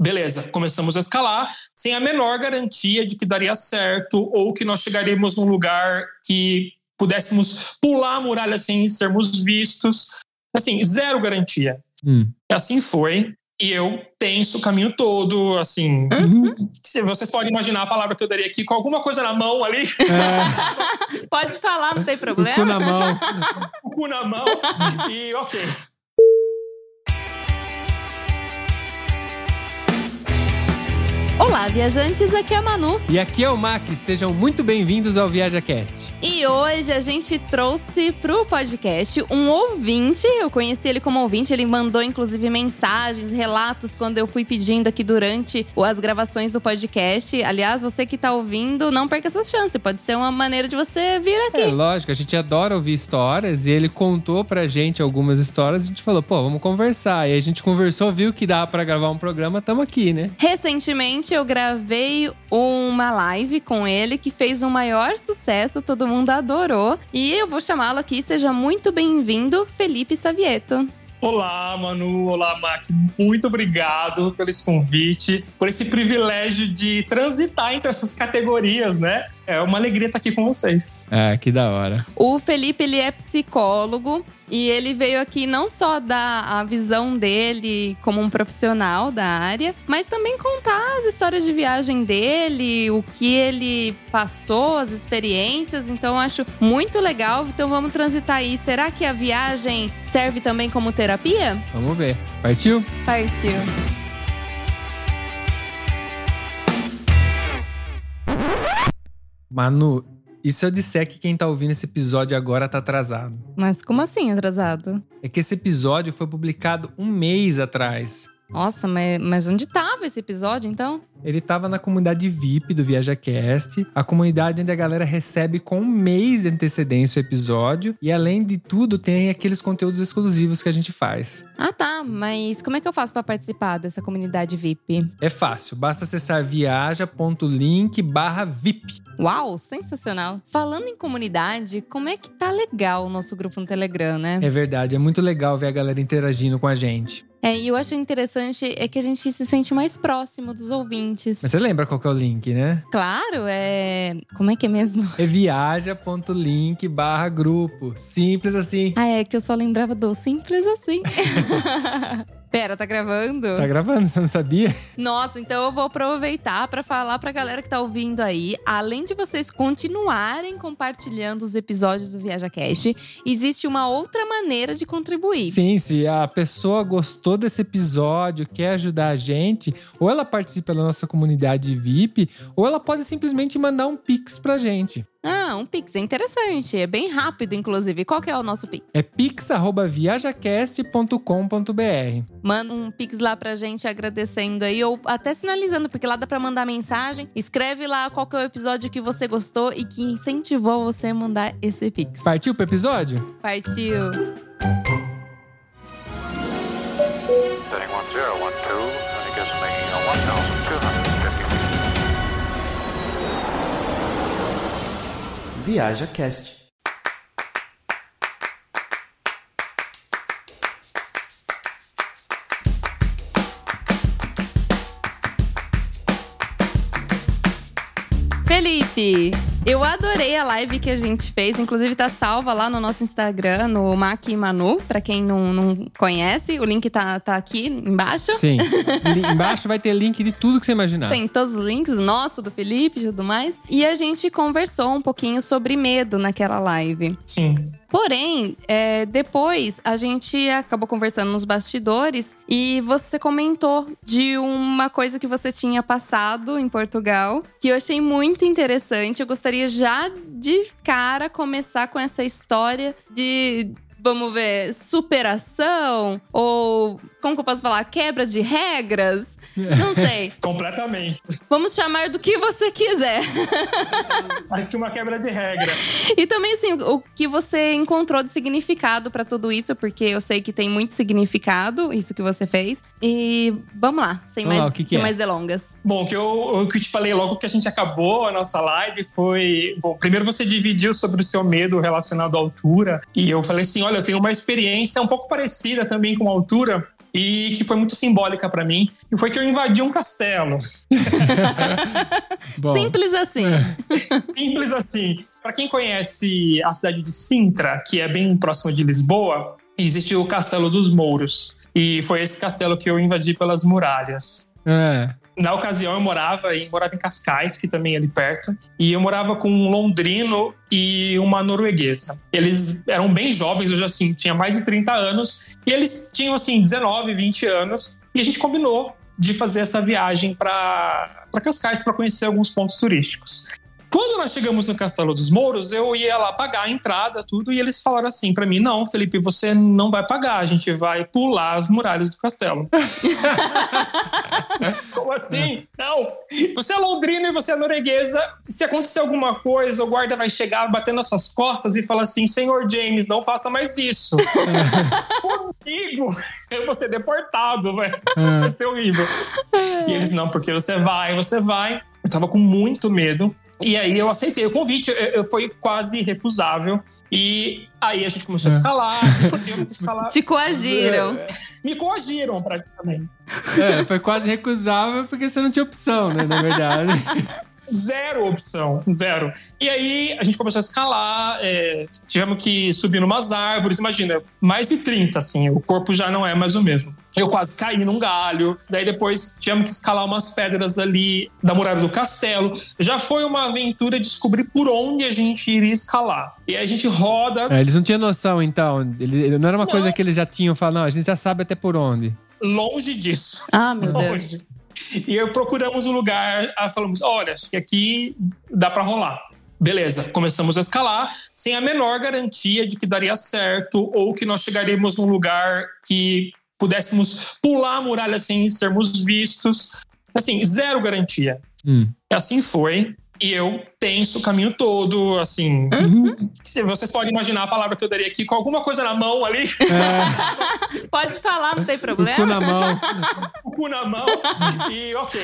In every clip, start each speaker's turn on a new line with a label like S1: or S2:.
S1: Beleza, começamos a escalar sem a menor garantia de que daria certo ou que nós chegaríamos num lugar que pudéssemos pular a muralha sem sermos vistos. Assim, zero garantia.
S2: Hum.
S1: Assim foi. E eu tenso o caminho todo, assim.
S2: Uhum.
S1: Vocês podem imaginar a palavra que eu daria aqui com alguma coisa na mão ali,
S2: É,
S3: Pode falar, não tem
S2: o cu
S3: problema.
S2: na mão.
S1: o cu na mão, e ok.
S3: Olá, viajantes, aqui é a Manu.
S2: E aqui é o Mac, sejam muito bem-vindos ao ViajaCast.
S3: E hoje a gente trouxe pro podcast um ouvinte. Eu conheci ele como ouvinte, ele mandou inclusive mensagens, relatos quando eu fui pedindo aqui durante as gravações do podcast. Aliás, você que tá ouvindo, não perca essa chance. Pode ser uma maneira de você vir aqui.
S2: É lógico, a gente adora ouvir histórias e ele contou pra gente algumas histórias e a gente falou, pô, vamos conversar. E a gente conversou, viu que dá pra gravar um programa, tamo aqui, né?
S3: Recentemente eu gravei uma live com ele que fez um maior sucesso, todo mundo adorou. E eu vou chamá-lo aqui, seja muito bem-vindo, Felipe Savieto.
S1: Olá, Manu. Olá, Mac. Muito obrigado pelo esse convite, por esse privilégio de transitar entre essas categorias, né? É uma alegria estar aqui com vocês.
S2: Ah, que da hora.
S3: O Felipe, ele é psicólogo e ele veio aqui não só dar a visão dele como um profissional da área, mas também contar as histórias de viagem dele, o que ele passou, as experiências. Então, eu acho muito legal. Então, vamos transitar aí. Será que a viagem serve também como terapia?
S2: Vamos ver. Partiu?
S3: Partiu.
S2: Manu, e se eu disser que quem tá ouvindo esse episódio agora tá atrasado?
S3: Mas como assim atrasado?
S2: É que esse episódio foi publicado um mês atrás.
S3: Nossa, mas, mas onde tava esse episódio então?
S2: Ele tava na comunidade VIP do ViajaCast, a comunidade onde a galera recebe com um mês de antecedência o episódio. E além de tudo, tem aqueles conteúdos exclusivos que a gente faz.
S3: Ah, tá. Mas como é que eu faço pra participar dessa comunidade VIP?
S2: É fácil, basta acessar viaja.link barra VIP.
S3: Uau, sensacional. Falando em comunidade, como é que tá legal o nosso grupo no Telegram, né?
S2: É verdade, é muito legal ver a galera interagindo com a gente.
S3: É, e eu acho interessante é que a gente se sente mais próximo dos ouvintes.
S2: Mas você lembra qual que é o link, né?
S3: Claro, é. Como é que é mesmo?
S2: É viaja.link barra grupo. Simples assim.
S3: Ah, é que eu só lembrava do simples assim. Pera, tá gravando?
S2: Tá gravando, você não sabia?
S3: Nossa, então eu vou aproveitar para falar pra galera que tá ouvindo aí, além de vocês continuarem compartilhando os episódios do Viaja Cash, existe uma outra maneira de contribuir.
S2: Sim, se a pessoa gostou desse episódio, quer ajudar a gente, ou ela participa da nossa comunidade VIP, ou ela pode simplesmente mandar um pix pra gente.
S3: Ah, um Pix, é interessante. É bem rápido, inclusive. Qual que é o nosso Pix?
S2: É pix.viajacast.com.br.
S3: Manda um Pix lá pra gente agradecendo aí, ou até sinalizando, porque lá dá pra mandar mensagem. Escreve lá qual que é o episódio que você gostou e que incentivou você a mandar esse Pix.
S2: Partiu pro episódio?
S3: Partiu!
S4: 71013.
S5: Viaja Cast.
S3: Felipe, eu adorei a live que a gente fez. Inclusive, tá salva lá no nosso Instagram, no Mac e Manu, pra quem não, não conhece. O link tá, tá aqui embaixo.
S2: Sim. Embaixo vai ter link de tudo que você imaginar.
S3: Tem todos os links, nosso, do Felipe e tudo mais. E a gente conversou um pouquinho sobre medo naquela live.
S1: Sim.
S3: Porém, é, depois a gente acabou conversando nos bastidores e você comentou de uma coisa que você tinha passado em Portugal, que eu achei muito interessante. Eu gostaria já de cara começar com essa história de. Vamos ver, superação? Ou, como que eu posso falar? Quebra de regras? Não sei.
S1: Completamente.
S3: Vamos chamar do que você quiser.
S1: Acho que uma quebra de regra.
S3: E também, assim, o que você encontrou de significado pra tudo isso, porque eu sei que tem muito significado, isso que você fez. E vamos lá, sem,
S2: Vamos
S3: mais,
S2: lá, que que
S3: sem
S2: é?
S3: mais delongas.
S1: Bom, o que eu, o que eu te falei logo que a gente acabou a nossa live foi. Bom, primeiro você dividiu sobre o seu medo relacionado à altura. E eu falei assim: olha, eu tenho uma experiência um pouco parecida também com a altura. e que foi muito simbólica para mim. E foi que eu invadi um castelo.
S3: Simples assim.
S1: Simples assim. Para quem conhece a cidade de Sintra, que é bem próxima de Lisboa, existe o Castelo dos Mouros. E foi esse castelo que eu invadi pelas muralhas.
S2: é.
S1: Na ocasião, eu morava em, morava em Cascais, que também é ali perto, e eu morava com um londrino e uma norueguesa. Eles eram bem jovens, eu já assim, tinha mais de 30 anos, e eles tinham assim 19, 20 anos, e a gente combinou de fazer essa viagem para Cascais para conhecer alguns pontos turísticos. Quando nós chegamos no Castelo dos Mouros, eu ia lá pagar a entrada, tudo, e eles falaram assim para mim: "Não, Felipe, você não vai pagar, a gente vai pular as muralhas do castelo". Como assim? Não. Você é londrina e você é norueguesa. Se acontecer alguma coisa, o guarda vai chegar batendo nas suas costas e falar assim: Senhor James, não faça mais isso. Comigo, eu vou ser deportado, velho. Vai ser horrível. E eles, não, porque você vai, você vai. Eu tava com muito medo. E aí eu aceitei o convite, eu, eu- foi quase recusável. E aí a gente começou a escalar, eu fui escalar.
S3: Te coagiram.
S1: Me coagiram praticamente.
S2: É, foi quase recusável porque você não tinha opção, né? Na verdade.
S1: Zero opção, zero. E aí a gente começou a escalar, é, tivemos que subir numas árvores, imagina, mais de 30, assim, o corpo já não é mais o mesmo. Eu quase caí num galho, daí depois tivemos que escalar umas pedras ali da muralha do castelo. Já foi uma aventura descobrir por onde a gente iria escalar. E aí a gente roda
S2: É, eles não tinham noção, então. Ele, não era uma
S1: Não.
S2: coisa que eles já tinham falado, não, a gente já sabe até por onde.
S1: longe disso.
S3: Ah, meu Deus.
S1: longe. E aí procuramos um lugar, falamos, olha, acho que aqui dá pra rolar. Beleza, começamos a escalar sem a menor garantia de que daria certo ou que nós chegaríamos num lugar que pudéssemos pular a muralha sem sermos vistos. Assim, zero garantia.
S2: Hum.
S1: Assim foi. E eu tenso o caminho todo, assim. se Vocês podem imaginar a palavra que eu daria aqui com alguma coisa na mão ali,
S2: É,
S3: Pode falar, não tem
S2: o cu
S3: problema.
S2: na mão.
S1: o cu na mão e ok.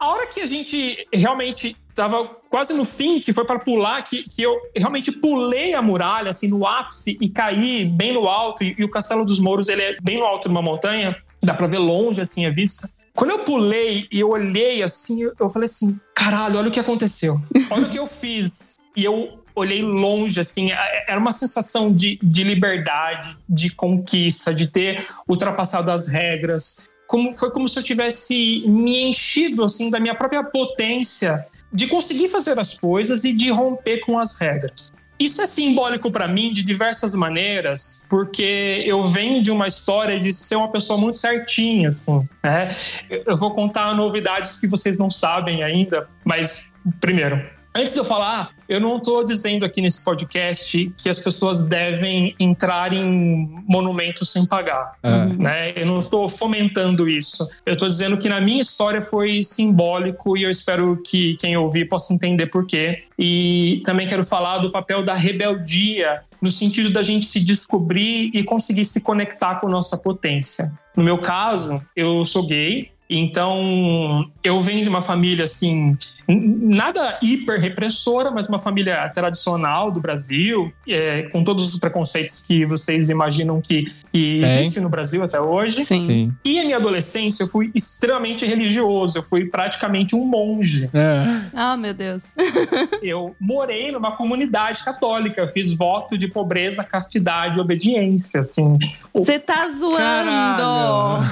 S1: A hora que a gente realmente tava quase no fim, que foi para pular, que, que eu realmente pulei a muralha, assim, no ápice e caí bem no alto. E, e o Castelo dos Mouros, ele é bem no alto de uma montanha, dá para ver longe, assim, a vista. Quando eu pulei e eu olhei assim, eu- eu falei assim: caralho, olha o que aconteceu. Olha o que eu fiz. E eu olhei longe, assim, era uma sensação de, de liberdade, de conquista, de ter ultrapassado as regras. Como, foi como se eu tivesse me enchido, assim, da minha própria potência de conseguir fazer as coisas e de romper com as regras. Isso é simbólico para mim de diversas maneiras, porque eu venho de uma história de ser uma pessoa muito certinha, assim, né? Eu- vou contar novidades que vocês não sabem ainda, mas primeiro, antes de eu falar, eu não estou dizendo aqui nesse podcast que as pessoas devem entrar em monumentos sem pagar
S2: É.
S1: né? Eu não estou fomentando isso. Eu estou dizendo que na minha história foi simbólico e eu espero que quem ouvir possa entender por quê. E também quero falar do papel da rebeldia no sentido da gente se descobrir e conseguir se conectar com nossa potência. No meu caso, eu sou gay, então eu venho de uma família assim, nada hiper repressora, mas uma família tradicional do Brasil, é, com todos os preconceitos que vocês imaginam que, que existe no Brasil até hoje.
S3: Sim.
S2: Sim.
S1: E a minha adolescência eu fui extremamente religioso, eu fui praticamente um monge.
S2: É.
S3: Ah, meu Deus.
S1: Eu morei numa comunidade católica, eu fiz voto de pobreza, castidade e obediência, assim.
S3: Você tá zoando.
S2: Caralho.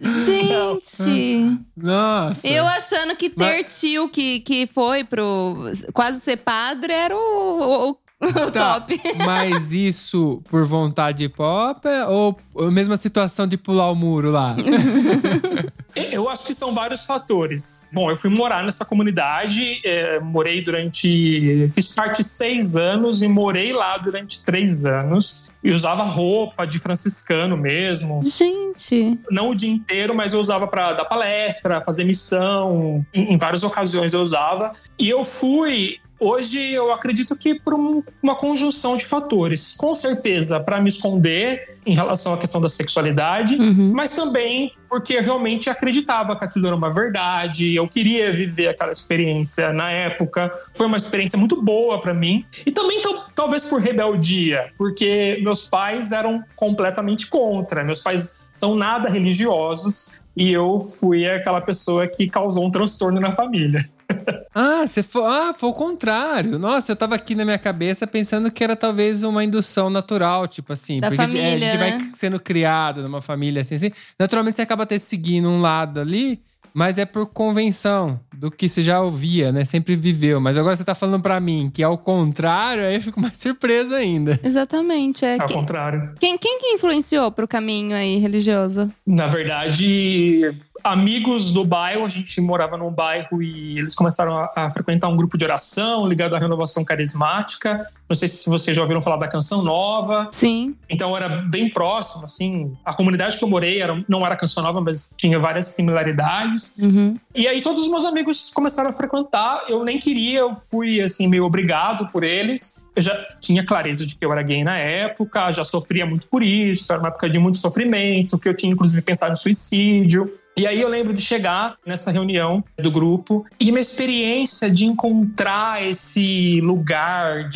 S3: Gente.
S2: Nossa.
S3: Eu achando que ter tio que, que foi pro quase ser padre era o, o, o
S2: Tá,
S3: top.
S2: Mas isso por vontade pop ou a mesma situação de pular o muro lá?
S1: Eu acho que são vários fatores. Bom, eu fui morar nessa comunidade, é, morei durante. Fiz parte seis anos e morei lá durante três anos. E usava roupa de franciscano mesmo.
S3: Gente.
S1: Não o dia inteiro, mas eu usava para dar palestra, fazer missão. Em, em várias ocasiões eu usava. E eu fui. Hoje eu acredito que por um- uma conjunção de fatores. Com certeza, para me esconder em relação à questão da sexualidade,
S3: Uhum.
S1: mas também porque eu realmente acreditava que aquilo era uma verdade, eu queria viver aquela experiência na época. Foi uma experiência muito boa para mim. E também tal- talvez por rebeldia, porque meus pais eram completamente contra. Meus pais são nada religiosos e eu fui aquela pessoa que causou um transtorno na família.
S2: Ah, você foi, ah, foi o contrário. Nossa, eu tava aqui na minha cabeça pensando que era talvez uma indução natural, tipo assim.
S3: Da
S2: porque a gente- é, a gente
S3: família,
S2: vai
S3: né?
S2: sendo criado numa família assim, assim. Naturalmente você acaba até seguindo um lado ali, mas é por convenção do que você já ouvia, né? Sempre viveu. Mas agora você tá falando pra mim que é o contrário, aí eu fico mais surpreso ainda.
S3: Exatamente. É.
S1: Ao
S3: Que-
S1: contrário.
S3: Quem, quem que influenciou pro caminho aí religioso?
S1: Na verdade, amigos do bairro, a gente morava num bairro e eles começaram a, a frequentar um grupo de oração ligado à renovação carismática. Não sei se vocês já ouviram falar da Canção Nova.
S3: Sim.
S1: Então era bem próximo, assim. A comunidade que eu morei era, não era Canção Nova, mas tinha várias similaridades.
S3: Uhum.
S1: E aí todos os meus amigos começaram a frequentar. Eu nem queria, eu fui assim meio obrigado por eles. Eu já tinha clareza de que eu era gay na época, já sofria muito por isso, era uma época de muito sofrimento, que eu tinha inclusive pensado em suicídio. E aí eu lembro de chegar nessa reunião do grupo e minha experiência de encontrar esse lugar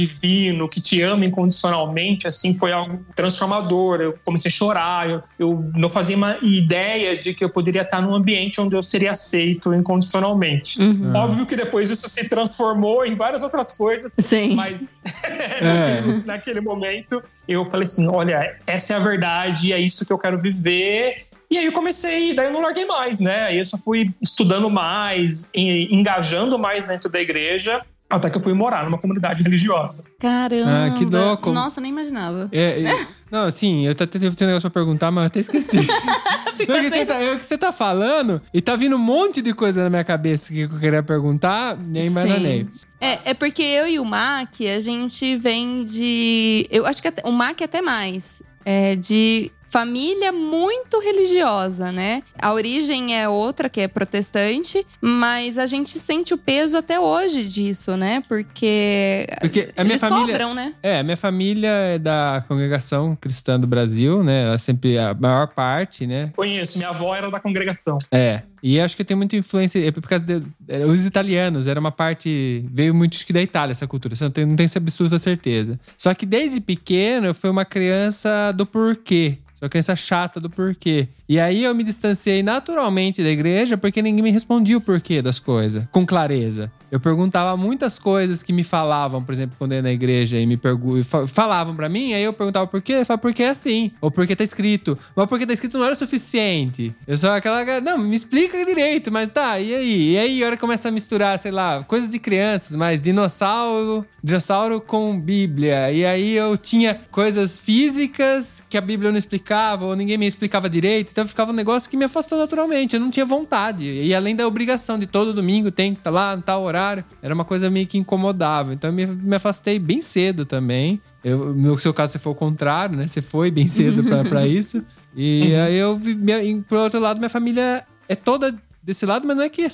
S1: divino que te ama incondicionalmente, assim, foi algo transformador. Eu comecei a chorar, eu, eu não fazia uma ideia de que eu poderia estar num ambiente onde eu seria aceito incondicionalmente.
S3: Uhum.
S2: Ah.
S1: Óbvio que depois isso se transformou em várias outras coisas,
S3: Sim.
S1: mas
S2: É.
S1: naquele, momento eu falei assim: olha, essa é a verdade, é isso que eu quero viver. E aí eu comecei, daí eu não larguei mais, né? Aí eu só fui estudando mais, e- engajando mais dentro da igreja, até que eu fui morar numa comunidade religiosa.
S3: Caramba.
S2: Ah, que louco.
S3: Nossa, nem imaginava.
S2: É, e- não, assim, eu até tenho um negócio pra perguntar, mas eu até esqueci.
S3: Ficou
S2: Porque
S3: sem-
S2: você tá, é o que você tá falando e tá vindo um monte de coisa na minha cabeça que eu queria perguntar aí embananei.
S3: É, é porque eu e o Mac, a gente vem de. Eu acho que até- o Mac até mais. É de família muito religiosa, né? A origem é outra, que é protestante, mas a gente sente o peso até hoje disso, né? Porque.
S2: Porque a minha
S3: eles
S2: família.
S3: cobram, né?
S2: É, a minha família é da congregação cristã do Brasil, né? Ela sempre a maior parte, né?
S1: Conheço, minha avó era da congregação.
S2: É. E acho que tem muita influência. É por causa de, é, os italianos, era uma parte. Veio muito acho que da Itália essa cultura. Não tenho, não tenho essa absoluta certeza. Só que desde pequeno eu fui uma criança do porquê. Sou uma criança chata do porquê. E aí eu me distanciei naturalmente da igreja porque ninguém me respondia o porquê das coisas, com clareza. Eu perguntava muitas coisas que me falavam, por exemplo, quando eu ia na igreja e me falavam pra mim, aí eu perguntava por quê, falava porque é assim, ou porque tá escrito. Mas porque tá escrito não era o suficiente. Eu sou aquela, não, me explica direito, mas tá, e aí? E aí a hora começa a misturar, sei lá, coisas de crianças, mas dinossauro, dinossauro com Bíblia. E aí eu tinha coisas físicas que a Bíblia não explicava, ou ninguém me explicava direito, então ficava um negócio que me afastou naturalmente, eu não tinha vontade. E além da obrigação de todo domingo tem que estar lá no tal horário, era uma coisa meio que incomodava. Então eu me, me afastei bem cedo também. Eu, no seu caso, você foi o contrário, né? Você foi bem cedo pra, pra isso. E aí eu, minha, por outro lado, minha família é toda desse lado, mas não é que é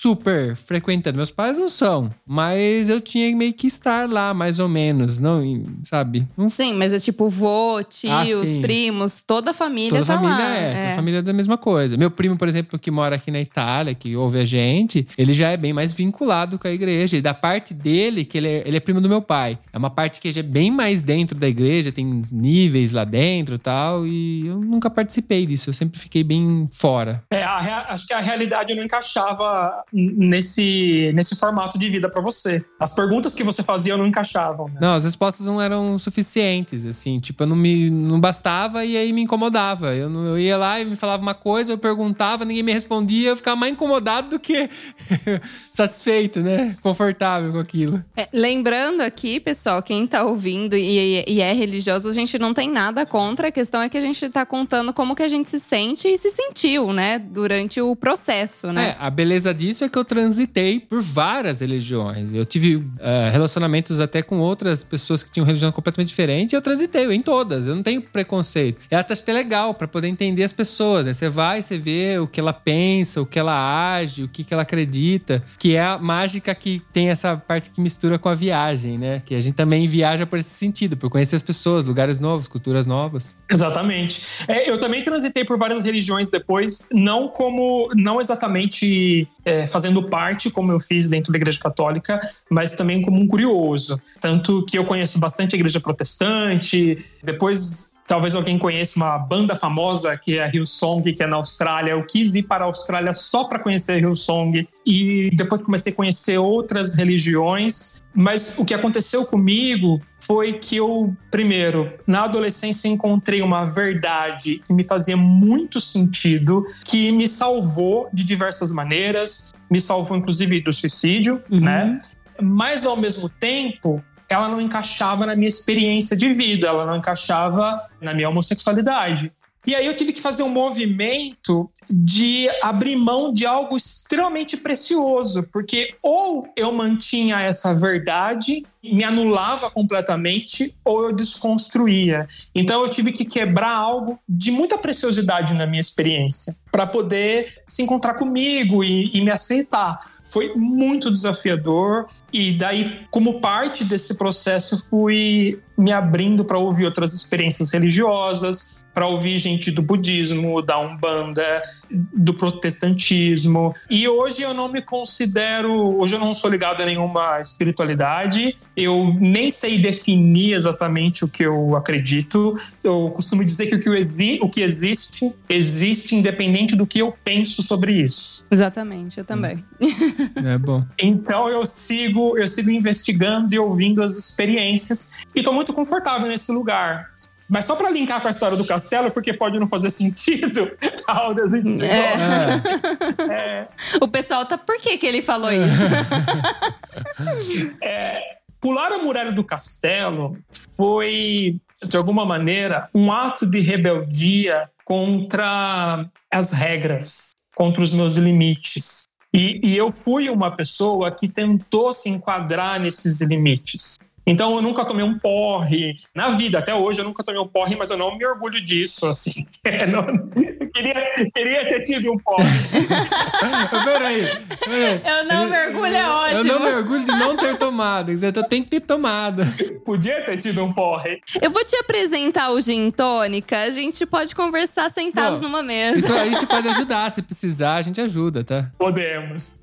S2: super frequentando. Meus pais não são, mas eu tinha meio que estar lá, mais ou menos, não, sabe? Não
S3: Sim, mas é tipo vô, tios,
S2: Ah,
S3: primos, toda a família
S2: Toda
S3: tá
S2: família
S3: lá.
S2: é, toda família é da mesma coisa. Meu primo, por exemplo, que mora aqui na Itália, que ouve a gente, ele já é bem mais vinculado com a igreja. E da parte dele, que ele é, ele é primo do meu pai. É uma parte que já é bem mais dentro da igreja, tem níveis lá dentro e tal. E eu nunca participei disso, eu sempre fiquei bem fora.
S1: É, a acho que a realidade não encaixava nesse, nesse formato de vida pra você. As perguntas que você fazia não encaixavam. Né?
S2: Não, as respostas não eram suficientes, assim. Tipo, eu não me não bastava e aí me incomodava. Eu, não- eu ia lá e me falava uma coisa, eu perguntava, ninguém me respondia, eu ficava mais incomodado do que satisfeito, né? Confortável com aquilo.
S3: É, lembrando aqui, pessoal, quem tá ouvindo e, e é religioso, a gente não tem nada contra. A questão é que a gente tá contando como que a gente se sente e se sentiu, né? Durante o processo, né?
S2: É, a beleza disso isso é que eu transitei por várias religiões. Eu tive eh, relacionamentos até com outras pessoas que tinham religião completamente diferente e eu transitei em todas. Eu não tenho preconceito. É até até legal para poder entender as pessoas. Né? Você vai, você vê o que ela pensa, o que ela age, o que, que ela acredita, que é a mágica que tem essa parte que mistura com a viagem, né? Que a gente também viaja por esse sentido, por conhecer as pessoas, lugares novos, culturas novas.
S1: Exatamente. É, eu também transitei por várias religiões depois, não como, não exatamente é, fazendo parte, como eu fiz dentro da Igreja Católica, mas também como um curioso. Tanto que eu conheço bastante a Igreja Protestante, depois Talvez alguém conheça uma banda famosa que é a Hillsong, que é na Austrália. Eu quis ir para a Austrália só para conhecer a Hillsong e depois comecei a conhecer outras religiões. Mas o que aconteceu comigo foi que eu, primeiro, na adolescência encontrei uma verdade que me fazia muito sentido, que me salvou de diversas maneiras, me salvou inclusive do suicídio, uhum. né? Mas ao mesmo tempo, ela não encaixava na minha experiência de vida, ela não encaixava na minha homossexualidade. E aí eu tive que fazer um movimento de abrir mão de algo extremamente precioso, porque ou eu mantinha essa verdade, me anulava completamente, ou eu desconstruía. Então eu tive que quebrar algo de muita preciosidade na minha experiência, para poder se encontrar comigo e, e me aceitar foi muito desafiador e daí como parte desse processo fui me abrindo para ouvir outras experiências religiosas, para ouvir gente do budismo, da umbanda, do protestantismo. E hoje eu não me considero, hoje eu não sou ligado a nenhuma espiritualidade. Eu nem sei definir exatamente o que eu acredito. Eu costumo dizer que o que, exi o que existe existe independente do que eu penso sobre isso.
S3: Exatamente, eu também.
S2: É bom.
S1: Então eu sigo, eu sigo investigando e ouvindo as experiências e estou muito confortável nesse lugar. Mas só para linkar com a história do castelo, porque pode não fazer sentido aonde a gente é.
S3: é. O pessoal tá. Por que, que ele falou isso?
S1: é, pular a muralha do castelo foi, de alguma maneira, um ato de rebeldia contra as regras, contra os meus limites. E, e eu fui uma pessoa que tentou se enquadrar nesses limites. Então eu nunca tomei um porre. Na vida, até hoje, eu nunca tomei um porre, mas eu não me orgulho disso, assim. não, eu queria, queria ter tido um porre.
S2: peraí,
S3: peraí. Eu não me orgulho, é ótimo.
S2: Eu não me orgulho de não ter tomado. Eu tenho que ter tomado.
S1: Podia ter tido um porre.
S3: Eu vou te apresentar o gin tônica. A gente pode conversar sentados numa mesa.
S2: Isso a gente pode ajudar. Se precisar, a gente ajuda, tá?
S1: Podemos.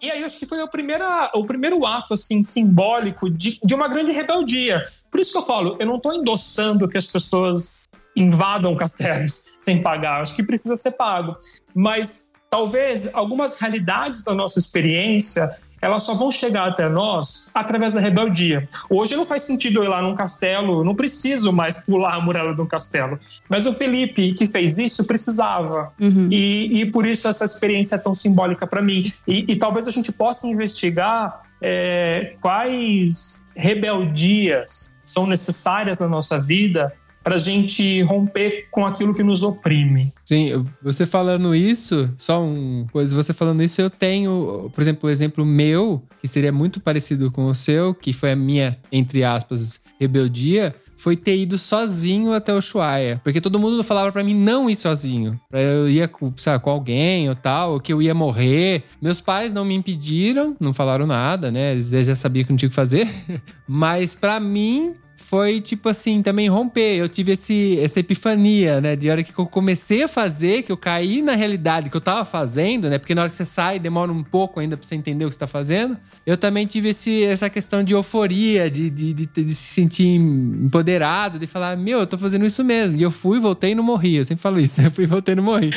S1: e aí, acho que foi o primeiro, o primeiro ato, assim, simbólico de de uma grande rebeldia. Por isso que eu falo, eu não estou endossando que as pessoas invadam castelos sem pagar. Acho que precisa ser pago. Mas talvez algumas realidades da nossa experiência elas só vão chegar até nós através da rebeldia. Hoje não faz sentido eu ir lá num castelo, não preciso mais pular a muralha de um castelo. Mas o Felipe, que fez isso, precisava. Uhum. E, e, por isso essa experiência é tão simbólica para mim. E, e talvez a gente possa investigar é, quais rebeldias são necessárias na nossa vida para a gente romper com aquilo que nos oprime.
S2: Sim, você falando isso, só um coisa, você falando isso, eu tenho, por exemplo, o um exemplo meu, que seria muito parecido com o seu, que foi a minha, entre aspas, rebeldia, foi ter ido sozinho até o Ushuaia. Porque todo mundo falava para mim não ir sozinho. Eu ia com alguém ou tal, ou que eu ia morrer. Meus pais não me impediram, não falaram nada, né? Eles já sabiam que não tinha o que fazer. Mas para mim, foi tipo assim, também romper. Eu tive esse, essa epifania, né? De hora que eu comecei a fazer, que eu caí na realidade que eu tava fazendo, né? Porque na hora que você sai, demora um pouco ainda pra você entender o que você tá fazendo. Eu também tive esse, essa questão de euforia, de, de, de, de, se sentir empoderado, de falar, meu, eu tô fazendo isso mesmo. E eu fui, voltei e não morri. Eu sempre falo isso. Eu fui, voltei e não morri.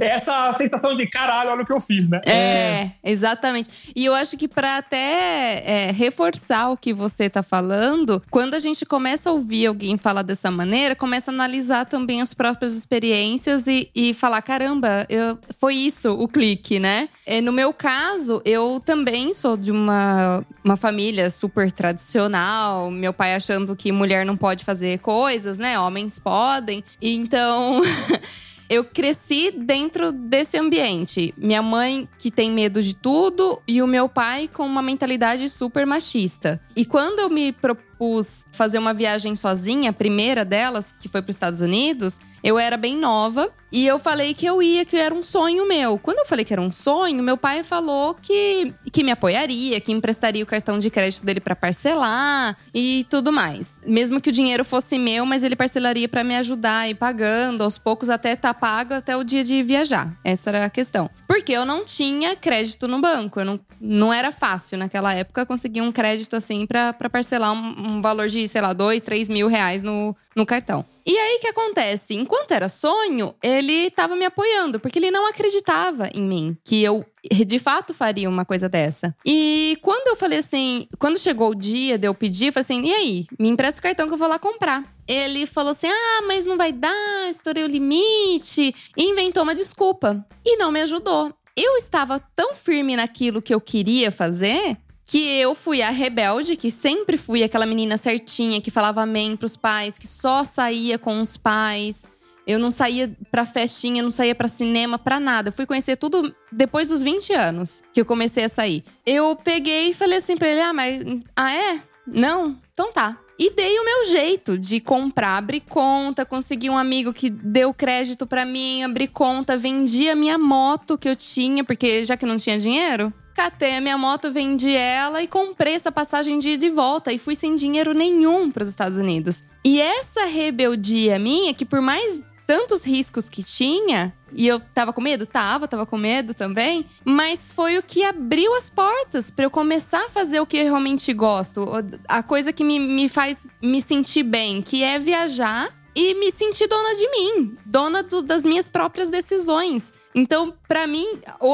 S1: essa sensação de caralho, olha o que eu fiz, né?
S3: É, é. exatamente. E eu acho que para até é, reforçar o que você tá falando, quando a gente começa a ouvir alguém falar dessa maneira, começa a analisar também as próprias experiências e, e falar: caramba, eu, foi isso o clique, né? E no meu caso, eu também sou de uma, uma família super tradicional, meu pai achando que mulher não pode fazer coisas, né? Homens podem. Então. eu cresci dentro desse ambiente. Minha mãe, que tem medo de tudo, e o meu pai com uma mentalidade super machista. E quando eu me propus fazer uma viagem sozinha, a primeira delas, que foi para os Estados Unidos, eu era bem nova e eu falei que eu ia, que era um sonho meu. Quando eu falei que era um sonho, meu pai falou que, que me apoiaria, que emprestaria o cartão de crédito dele para parcelar e tudo mais. Mesmo que o dinheiro fosse meu, mas ele parcelaria para me ajudar ir pagando aos poucos até estar tá pago até o dia de viajar. Essa era a questão. Porque eu não tinha crédito no banco. Eu não, não era fácil naquela época conseguir um crédito assim para parcelar um, um valor de, sei lá, dois, três mil reais no, no cartão. E aí o que acontece? Enquanto era sonho, ele estava me apoiando, porque ele não acreditava em mim, que eu de fato faria uma coisa dessa. E quando eu falei assim, quando chegou o dia de eu pedir, eu falei assim: e aí, me empresta o cartão que eu vou lá comprar. Ele falou assim: ah, mas não vai dar, estourei o limite. E inventou uma desculpa. E não me ajudou. Eu estava tão firme naquilo que eu queria fazer que eu fui a rebelde, que sempre fui aquela menina certinha que falava amém pros pais, que só saía com os pais. Eu não saía pra festinha, não saía pra cinema, pra nada. Eu fui conhecer tudo depois dos 20 anos que eu comecei a sair. Eu peguei e falei assim pra ele: ah, mas. Ah, é? Não? Então tá. E dei o meu jeito de comprar, abrir conta, consegui um amigo que deu crédito para mim, abri conta, vendi a minha moto que eu tinha, porque já que não tinha dinheiro, catei a minha moto, vendi ela e comprei essa passagem de ida e volta e fui sem dinheiro nenhum para os Estados Unidos. E essa rebeldia minha, que por mais tantos riscos que tinha, e eu tava com medo? Tava, tava com medo também. Mas foi o que abriu as portas para eu começar a fazer o que eu realmente gosto. A coisa que me, me faz me sentir bem, que é viajar e me sentir dona de mim, dona do, das minhas próprias decisões. Então, para mim,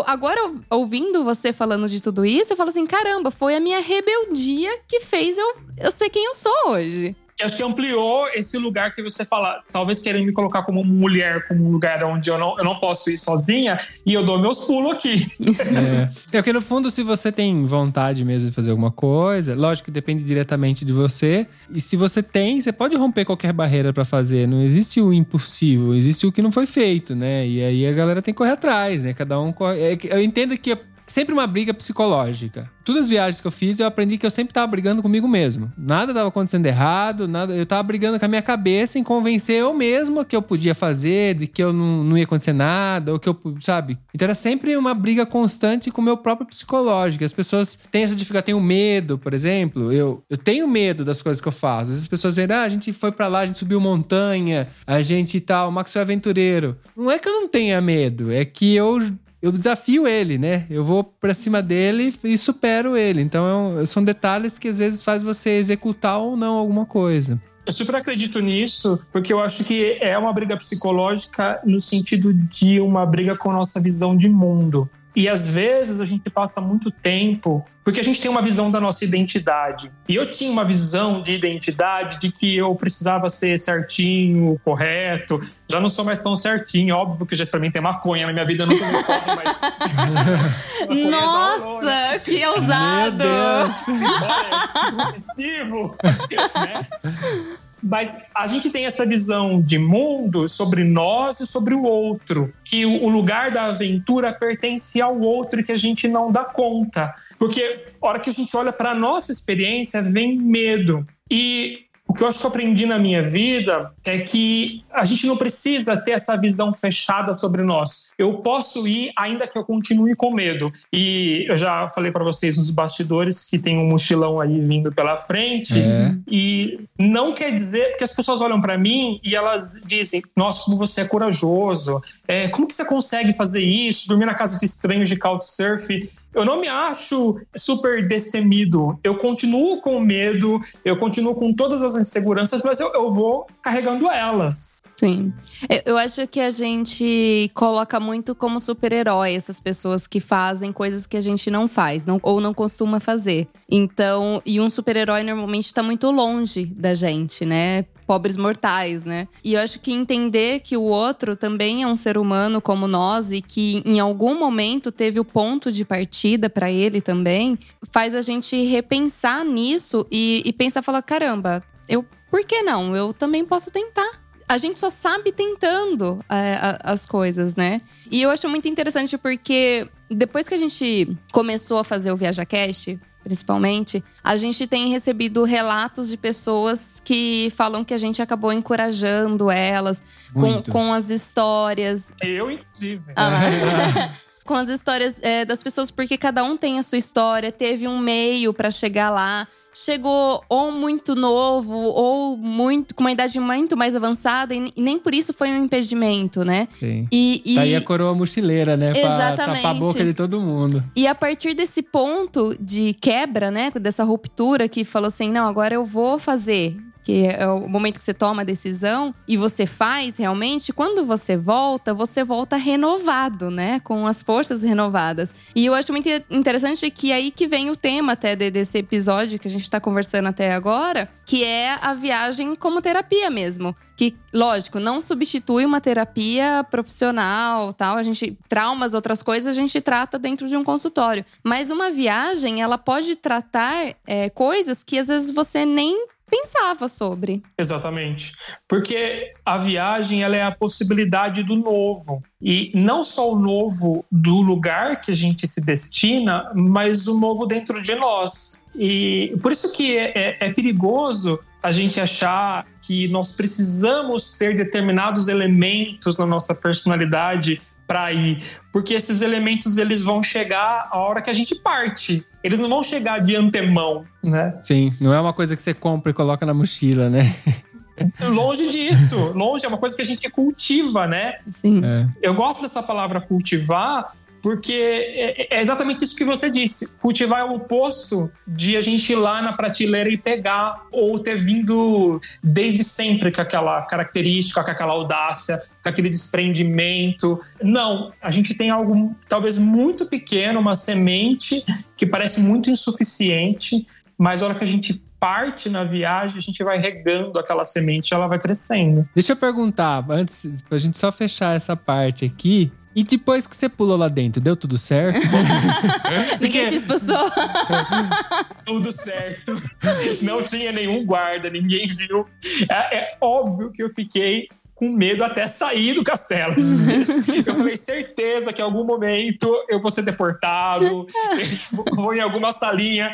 S3: agora ouvindo você falando de tudo isso, eu falo assim: caramba, foi a minha rebeldia que fez eu, eu ser quem eu sou hoje
S1: acho que ampliou esse lugar que você fala, talvez querendo me colocar como mulher, como um lugar onde eu não, eu não posso ir sozinha, e eu dou meus pulos aqui.
S2: É. é porque no fundo, se você tem vontade mesmo de fazer alguma coisa, lógico que depende diretamente de você. E se você tem, você pode romper qualquer barreira para fazer. Não existe o impossível, existe o que não foi feito, né? E aí a galera tem que correr atrás, né? Cada um corre. É eu entendo que sempre uma briga psicológica. Todas as viagens que eu fiz, eu aprendi que eu sempre tava brigando comigo mesmo. Nada tava acontecendo errado, nada. Eu tava brigando com a minha cabeça em convencer eu mesmo que eu podia fazer, de que eu não, não ia acontecer nada, ou que eu, sabe? Então era sempre uma briga constante com o meu próprio psicológico. As pessoas têm essa dificuldade, tenho medo, por exemplo. Eu, eu tenho medo das coisas que eu faço. As pessoas dizem, ah, a gente foi para lá, a gente subiu montanha, a gente tal, o Max é aventureiro. Não é que eu não tenha medo, é que eu eu desafio ele, né? Eu vou pra cima dele e supero ele. Então é são detalhes que às vezes faz você executar ou não alguma coisa.
S1: Eu super acredito nisso, porque eu acho que é uma briga psicológica no sentido de uma briga com a nossa visão de mundo. E às vezes a gente passa muito tempo, porque a gente tem uma visão da nossa identidade. E eu tinha uma visão de identidade de que eu precisava ser certinho, correto. Já não sou mais tão certinho, óbvio que já experimentei maconha na minha vida, eu nunca me corre,
S3: mas. Nossa, que ousado!
S1: Meu né? Mas a gente tem essa visão de mundo sobre nós e sobre o outro, que o lugar da aventura pertence ao outro e que a gente não dá conta. Porque a hora que a gente olha para a nossa experiência, vem medo. E o que eu acho que eu aprendi na minha vida é que a gente não precisa ter essa visão fechada sobre nós. Eu posso ir ainda que eu continue com medo. E eu já falei para vocês nos bastidores que tem um mochilão aí vindo pela frente. É. E não quer dizer que as pessoas olham para mim e elas dizem: Nossa, como você é corajoso. É, como que você consegue fazer isso? Dormir na casa de estranhos de couchsurf eu não me acho super destemido. Eu continuo com medo, eu continuo com todas as inseguranças, mas eu, eu vou carregando elas.
S3: Sim. Eu acho que a gente coloca muito como super-herói essas pessoas que fazem coisas que a gente não faz não, ou não costuma fazer. Então, e um super-herói normalmente está muito longe da gente, né? Pobres mortais, né? E eu acho que entender que o outro também é um ser humano como nós e que em algum momento teve o ponto de partida para ele também, faz a gente repensar nisso e, e pensar, falar, caramba, eu, por que não? Eu também posso tentar a gente só sabe tentando é, as coisas, né? E eu acho muito interessante porque depois que a gente começou a fazer o ViajaCast, principalmente, a gente tem recebido relatos de pessoas que falam que a gente acabou encorajando elas com, com as histórias.
S1: Eu, inclusive.
S3: Ah com as histórias é, das pessoas, porque cada um tem a sua história, teve um meio pra chegar lá. Chegou ou muito novo, ou muito com uma idade muito mais avançada, e nem por isso foi um impedimento, né?
S2: Sim.
S3: E, e,
S2: Tá aí a coroa mochileira, né? Pra
S3: Exatamente.
S2: tapar a boca de todo mundo.
S3: e a partir desse ponto de quebra, né? Dessa ruptura que falou assim: não, agora eu vou fazer. Que é o momento que você toma a decisão e você faz realmente, quando você volta, você volta renovado, né? Com as forças renovadas. E eu acho muito interessante que aí que vem o tema até de- desse episódio que a gente tá conversando até agora, que é a viagem como terapia mesmo. Que, lógico, não substitui uma terapia profissional, tal. A gente traumas, outras coisas, a gente trata dentro de um consultório. Mas uma viagem, ela pode tratar é, coisas que às vezes você nem pensava sobre.
S1: Exatamente. Porque a viagem ela é a possibilidade do novo. E não só o novo do lugar que a gente se destina, mas o novo dentro de nós. E por isso que é, é- é perigoso a gente achar que nós precisamos ter determinados elementos na nossa personalidade para ir, porque esses elementos eles vão chegar a hora que a gente parte. Eles não vão chegar de antemão, né?
S2: Sim, não é uma coisa que você compra e coloca na mochila, né?
S1: Longe disso, longe é uma coisa que a gente cultiva, né?
S3: Assim.
S2: É.
S1: Eu gosto dessa palavra cultivar porque é é exatamente isso que você disse. Cultivar é o oposto de a gente ir lá na prateleira e pegar ou ter vindo desde sempre com aquela característica, com aquela audácia, com aquele desprendimento. Não, a gente tem algo talvez muito pequeno, uma semente que parece muito insuficiente, mas a hora que a gente parte na viagem, a gente vai regando aquela semente, ela vai crescendo.
S2: Deixa eu perguntar, antes, pra gente só fechar essa parte aqui. E depois que você pulou lá dentro, deu tudo certo?
S3: Ninguém te expulsou.
S1: tudo certo. Não tinha nenhum guarda, ninguém viu. É, é óbvio que eu fiquei com medo até sair do castelo. Eu falei, certeza que em algum momento eu vou ser deportado, vou- em alguma salinha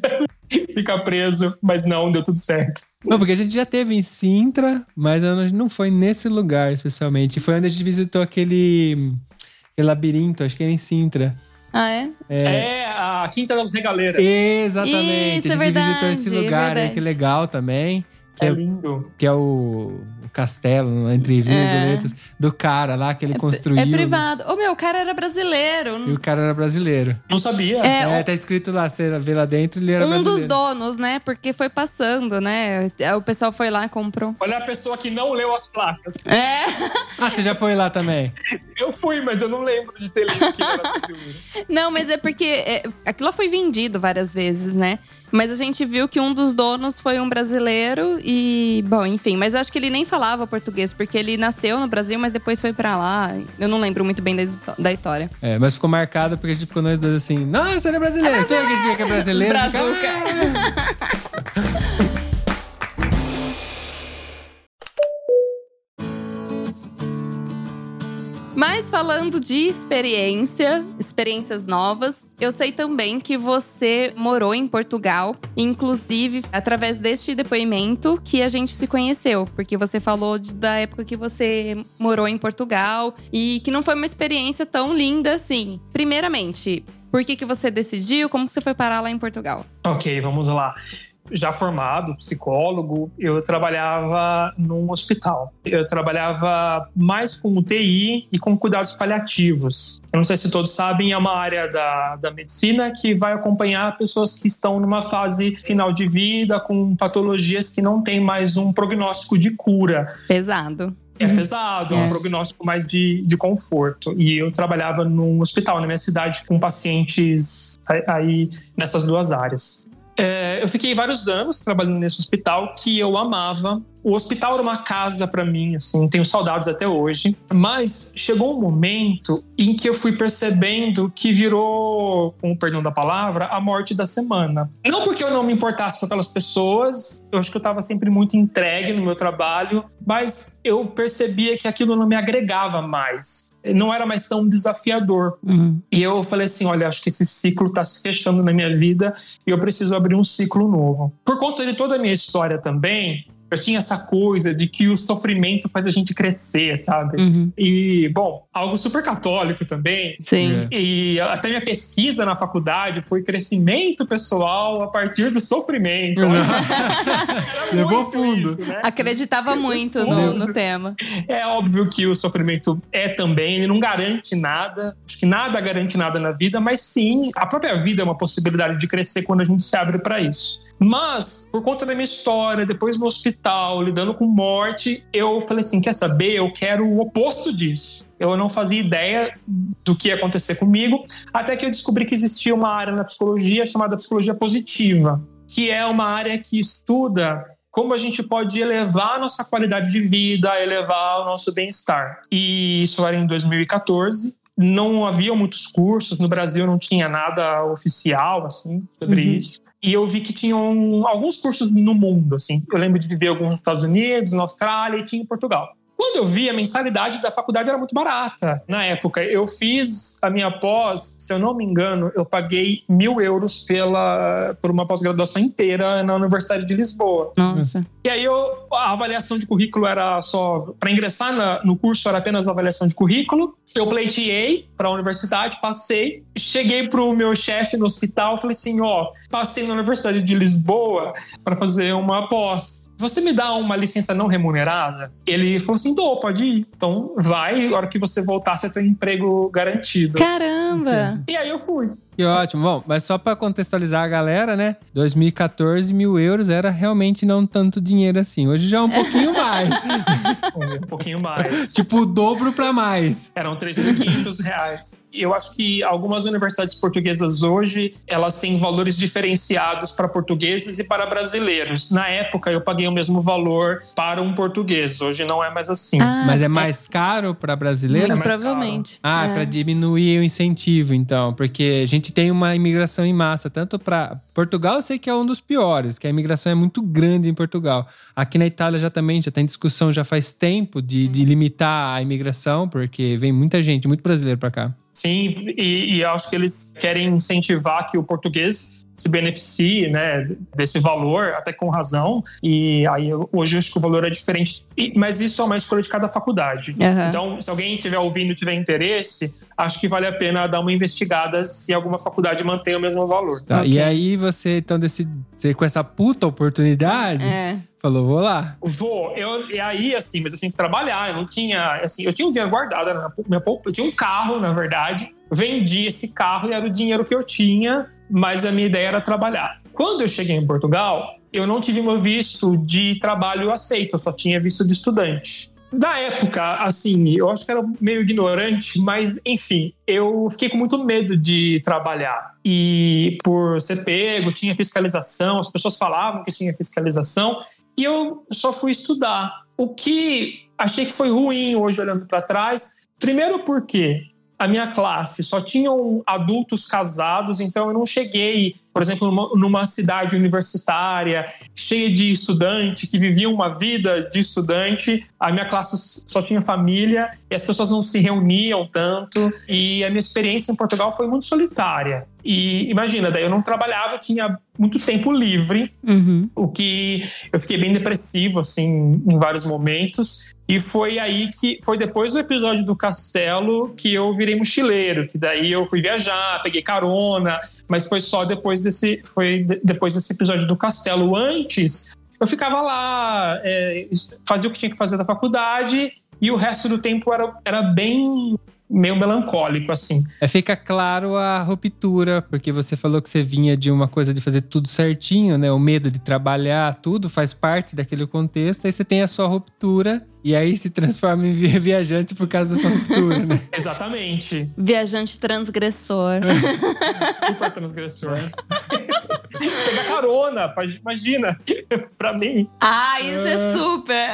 S1: ficar preso, mas não, deu tudo certo.
S2: Não, porque a gente já teve em Sintra, mas a gente não foi nesse lugar especialmente. Foi onde a gente visitou aquele, aquele labirinto, acho que era em Sintra.
S3: Ah, é?
S1: É, a Quinta das Regaleiras.
S2: Exatamente.
S3: Isso,
S2: a
S3: é
S2: gente visitou esse
S3: verdade, é
S2: lugar aí,
S3: verdade.
S2: que legal também. Que
S1: É
S2: é,
S1: lindo.
S2: que é o castelo, entre vírgulas, do cara lá que ele construiu.
S3: É privado. Ô, meu, o cara era brasileiro.
S2: E o cara era brasileiro.
S1: Não sabia.
S3: É,
S2: É, tá escrito lá, você vê lá dentro, ele era
S3: um
S2: brasileiro.
S3: dos donos, né? Porque foi passando, né? O pessoal foi lá e comprou.
S1: Olha a pessoa que não leu as placas.
S3: É.
S2: Ah, você já foi lá também?
S1: Eu fui, mas eu não lembro de ter lido que era brasileiro.
S3: Não, mas é porque é, aquilo foi vendido várias vezes, né? Mas a gente viu que um dos donos foi um brasileiro e, bom, enfim. Mas acho que ele nem falava português, porque ele nasceu no Brasil, mas depois foi pra lá. Eu não lembro muito bem da, histó- da história.
S2: É, mas ficou marcado porque a gente ficou nós dois assim, nossa, ele é brasileiro. Sabe que a gente é brasileiro?
S3: Brazuca. Mas falando de experiência, experiências novas, eu sei também que você morou em Portugal, inclusive através deste depoimento que a gente se conheceu, porque você falou de- da época que você morou em Portugal e que não foi uma experiência tão linda assim. Primeiramente, por que, que você decidiu? Como que você foi parar lá em Portugal?
S1: Ok, vamos lá. Já formado, psicólogo, eu trabalhava num hospital. Eu trabalhava mais com UTI e com cuidados paliativos. Eu não sei se todos sabem, é uma área da, da medicina que vai acompanhar pessoas que estão numa fase final de vida, com patologias que não têm mais um prognóstico de cura.
S3: Pesado.
S1: É pesado, é um prognóstico mais de, de conforto. E eu trabalhava num hospital na minha cidade com pacientes aí nessas duas áreas. É, eu fiquei vários anos trabalhando nesse hospital que eu amava. O hospital era uma casa para mim, assim, tenho saudades até hoje. Mas chegou um momento em que eu fui percebendo que virou, com o perdão da palavra, a morte da semana. Não porque eu não me importasse com aquelas pessoas, eu acho que eu estava sempre muito entregue no meu trabalho, mas eu percebia que aquilo não me agregava mais. Não era mais tão desafiador.
S3: Uhum.
S1: E eu falei assim: olha, acho que esse ciclo está se fechando na minha vida e eu preciso abrir um ciclo novo. Por conta de toda a minha história também, eu tinha essa coisa de que o sofrimento faz a gente crescer, sabe?
S3: Uhum.
S1: E, bom, algo super católico também.
S3: Sim.
S1: E até minha pesquisa na faculdade foi crescimento pessoal a partir do sofrimento. Era
S2: Levou
S1: muito
S2: fundo.
S1: isso, né?
S3: Acreditava muito no,
S1: Fundo.
S3: no tema.
S1: É óbvio que o sofrimento é também, ele não garante nada. Acho que nada garante nada na vida, mas sim, a própria vida é uma possibilidade de crescer quando a gente se abre para isso. Mas, por conta da minha história, depois no hospital, lidando com morte, eu falei assim: quer saber? Eu quero o oposto disso. Eu não fazia ideia do que ia acontecer comigo, até que eu descobri que existia uma área na psicologia chamada psicologia positiva, que é uma área que estuda como a gente pode elevar a nossa qualidade de vida, elevar o nosso bem-estar. E isso era em 2014. Não havia muitos cursos, no Brasil não tinha nada oficial assim sobre
S3: Uhum.
S1: isso. E eu vi que tinham alguns cursos no mundo, assim. Eu lembro de ver alguns nos Estados Unidos, na Austrália e tinha em Portugal. Quando eu vi, a mensalidade da faculdade era muito barata. Na época, eu fiz a minha pós, se eu não me engano, eu paguei mil euros pela, por uma pós-graduação inteira na Universidade de Lisboa.
S3: Nossa.
S1: E aí eu, a avaliação de currículo era só. Para ingressar na- no curso era apenas avaliação de currículo. Eu pleiteei para a universidade, passei. Cheguei para o meu chefe no hospital falei assim: ó, passei na Universidade de Lisboa para fazer uma pós. Você me dá uma licença não remunerada? Ele falou assim: dou, pode ir. Então vai, a hora que você voltar, você tem um emprego garantido.
S3: Caramba!
S1: E aí eu fui.
S2: Que ótimo. Bom, mas só pra contextualizar a galera, né? 2014, mil euros era realmente não tanto dinheiro assim. Hoje já é um pouquinho mais.
S1: Um pouquinho mais.
S2: tipo, o dobro pra mais.
S1: Eram 3.500 reais. E eu acho que algumas universidades portuguesas hoje, elas têm valores diferenciados para portugueses e para brasileiros. Na época, eu paguei o mesmo valor para um português. Hoje não é mais assim.
S3: Ah,
S2: Mas é mais caro pra brasileiro?
S3: Muito
S1: É mais
S3: provavelmente.
S2: Ah,
S3: é.
S2: pra diminuir o incentivo, então. Porque a gente tem uma imigração em massa, tanto pra Portugal, eu sei que é um dos piores, que a imigração é muito grande em Portugal. Aqui na Itália já também já tem discussão já faz tempo de, de limitar a imigração, porque vem muita gente, muito brasileiro pra cá.
S1: Sim, e, e eu acho que eles querem incentivar que o português se beneficie né, desse valor, até com razão. E aí hoje eu acho que o valor é diferente. E- mas isso é uma escolha de cada faculdade.
S3: Aham.
S1: Então, se alguém estiver ouvindo e tiver interesse, acho que vale a pena dar uma investigada se alguma faculdade mantém o mesmo valor.
S2: Tá?
S3: Ok.
S2: E aí você, então, decide, você com essa puta oportunidade,
S3: É.
S2: falou, vou lá.
S1: Vou, eu, e aí, assim, mas eu tinha que trabalhar, eu não tinha, assim, eu tinha um dinheiro guardado, na minha poupa, eu tinha um carro, na verdade, vendi esse carro e era o dinheiro que eu tinha, mas a minha ideia era trabalhar. Quando eu cheguei em Portugal, eu não tive meu visto de trabalho aceito, eu só tinha visto de estudante. Da época, assim, eu acho que era meio ignorante, mas enfim, eu fiquei com muito medo de trabalhar. E por ser pego, tinha fiscalização, as pessoas falavam que tinha fiscalização, e eu só fui estudar. O que achei que foi ruim hoje olhando para trás, primeiro porque a minha classe só tinham adultos casados, então eu não cheguei, por exemplo, numa, numa cidade universitária cheia de estudante que viviam uma vida de estudante. A minha classe só tinha família e as pessoas não se reuniam tanto. E a minha experiência em Portugal foi muito solitária. E imagina, daí eu não trabalhava, eu tinha muito tempo livre
S3: Uhum.
S1: o que eu fiquei bem depressivo assim em vários momentos e foi aí que foi depois do episódio do castelo que eu virei mochileiro que daí eu fui viajar peguei carona mas foi só depois desse foi de- depois desse episódio do castelo antes eu ficava lá é, fazia o que tinha que fazer da faculdade e o resto do tempo era, era bem meio melancólico assim
S2: É, fica claro a ruptura, porque você falou que você vinha de uma coisa de fazer tudo certinho, né? O medo de trabalhar, tudo faz parte daquele contexto. Aí você tem a sua ruptura e aí se transforma em vi- viajante por causa da sua ruptura, né?
S1: exatamente
S3: Viajante transgressor.
S1: super transgressor pegar carona, imagina, pra mim.
S3: Ah, isso é
S2: É.
S3: super.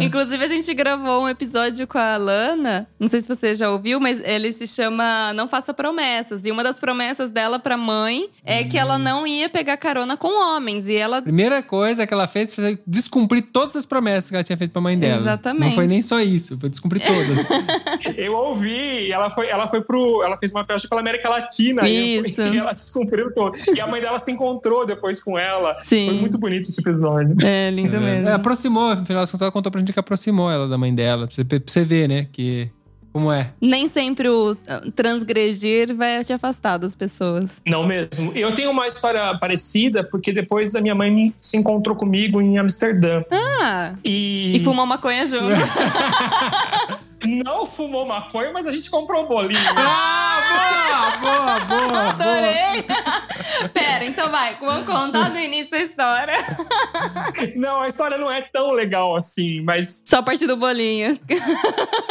S3: Inclusive, a gente gravou um episódio com a Alana. Não sei se você já ouviu, mas ele se chama Não Faça Promessas. E uma das promessas dela pra mãe é que ela não ia pegar carona com homens. E ela.
S2: Primeira coisa que ela fez foi descumprir todas as promessas que ela tinha feito pra mãe dela.
S3: Exatamente.
S2: Não foi nem só isso, foi descumprir todas.
S1: Eu ouvi, e ela foi, ela foi pro. Ela fez uma viagem pela América Latina. e eu-
S3: Isso.
S1: E ela descumpriu todo. E a mãe dela se encontrou depois com ela.
S3: Sim.
S1: Foi muito bonito esse episódio.
S3: É, lindo mesmo.
S2: É, aproximou, no final das contas, ela contou pra gente que aproximou ela da mãe dela. Pra você, pra você ver, né? Que. Como é.
S3: Nem sempre o ah, transgredir vai te afastar das pessoas.
S1: Não mesmo. Eu tenho uma história parecida, porque depois a minha mãe me- se encontrou comigo em Amsterdã.
S3: Ah!
S1: E,
S3: E fumou maconha junto.
S1: não fumou maconha, mas a gente comprou um bolinho.
S2: Ah, boa, boa, boa, boa.
S3: Pera, então vai, vamos contar do início da história.
S1: não, a história não é tão legal assim, mas
S3: Só a partir do bolinho.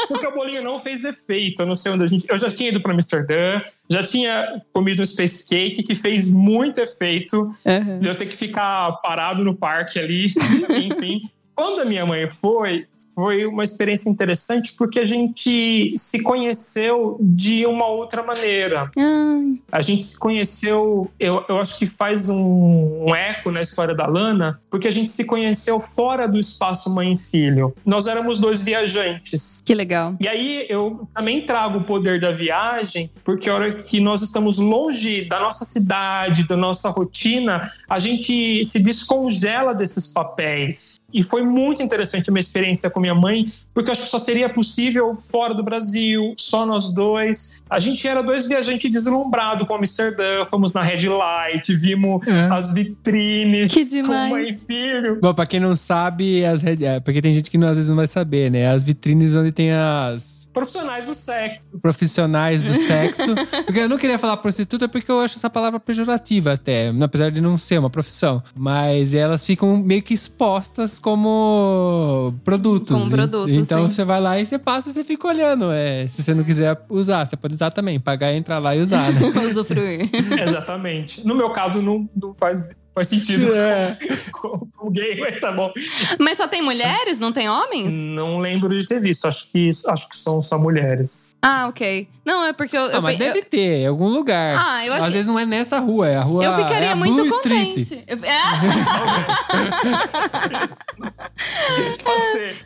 S1: porque o bolinho não fez efeito. Eu não sei onde a gente. Eu já tinha ido para Amsterdã, já tinha comido um space cake que fez muito efeito. de eu ter que ficar parado no parque ali, enfim. Quando a minha mãe foi, foi uma experiência interessante porque a gente se conheceu de uma outra maneira.
S3: Ai,
S1: A gente se conheceu, eu, eu acho que faz um, um eco na história da Lana, porque a gente se conheceu fora do espaço mãe e filho. Nós éramos dois viajantes.
S3: que legal.
S1: E aí eu também trago o poder da viagem, porque a hora que nós estamos longe da nossa cidade, da nossa rotina, a gente se descongela desses papéis. E foi muito interessante a minha experiência com minha mãe, porque eu acho que só seria possível fora do Brasil, só nós dois. A gente era dois viajantes deslumbrados com Amsterdã, fomos na Red Light, vimos
S2: É.
S1: as vitrines
S3: Que
S1: com
S3: demais.
S1: mãe e filho.
S2: Bom, pra quem não sabe, as red- é, porque tem gente que não- às vezes não vai saber, né? As vitrines onde tem as
S1: Profissionais do sexo.
S2: profissionais do sexo. Porque eu não queria falar prostituta porque eu acho essa palavra pejorativa até, apesar de não ser uma profissão. Mas elas ficam meio que expostas como produtos.
S3: Como produto,
S2: Então
S3: sim.
S2: você vai lá e você passa e você fica olhando. É, se você não quiser usar, você pode usar também. Pagar, entrar lá e usar, né?
S3: Usufruir.
S1: Exatamente. No meu caso, não, não faz, faz sentido
S2: É.
S1: com, com gay, mas tá bom.
S3: Mas só tem mulheres, não tem homens?
S1: Não lembro de ter visto. Acho que, acho que são só mulheres.
S3: Ah, ok. Não, é porque eu.
S2: Ah,
S3: eu,
S2: mas
S3: eu-
S2: deve ter, em algum lugar.
S3: Ah, eu
S2: Às
S3: achei-
S2: vezes não é nessa rua, é a rua.
S3: eu ficaria
S2: é a
S3: muito
S2: Blue
S3: contente. Eu- É?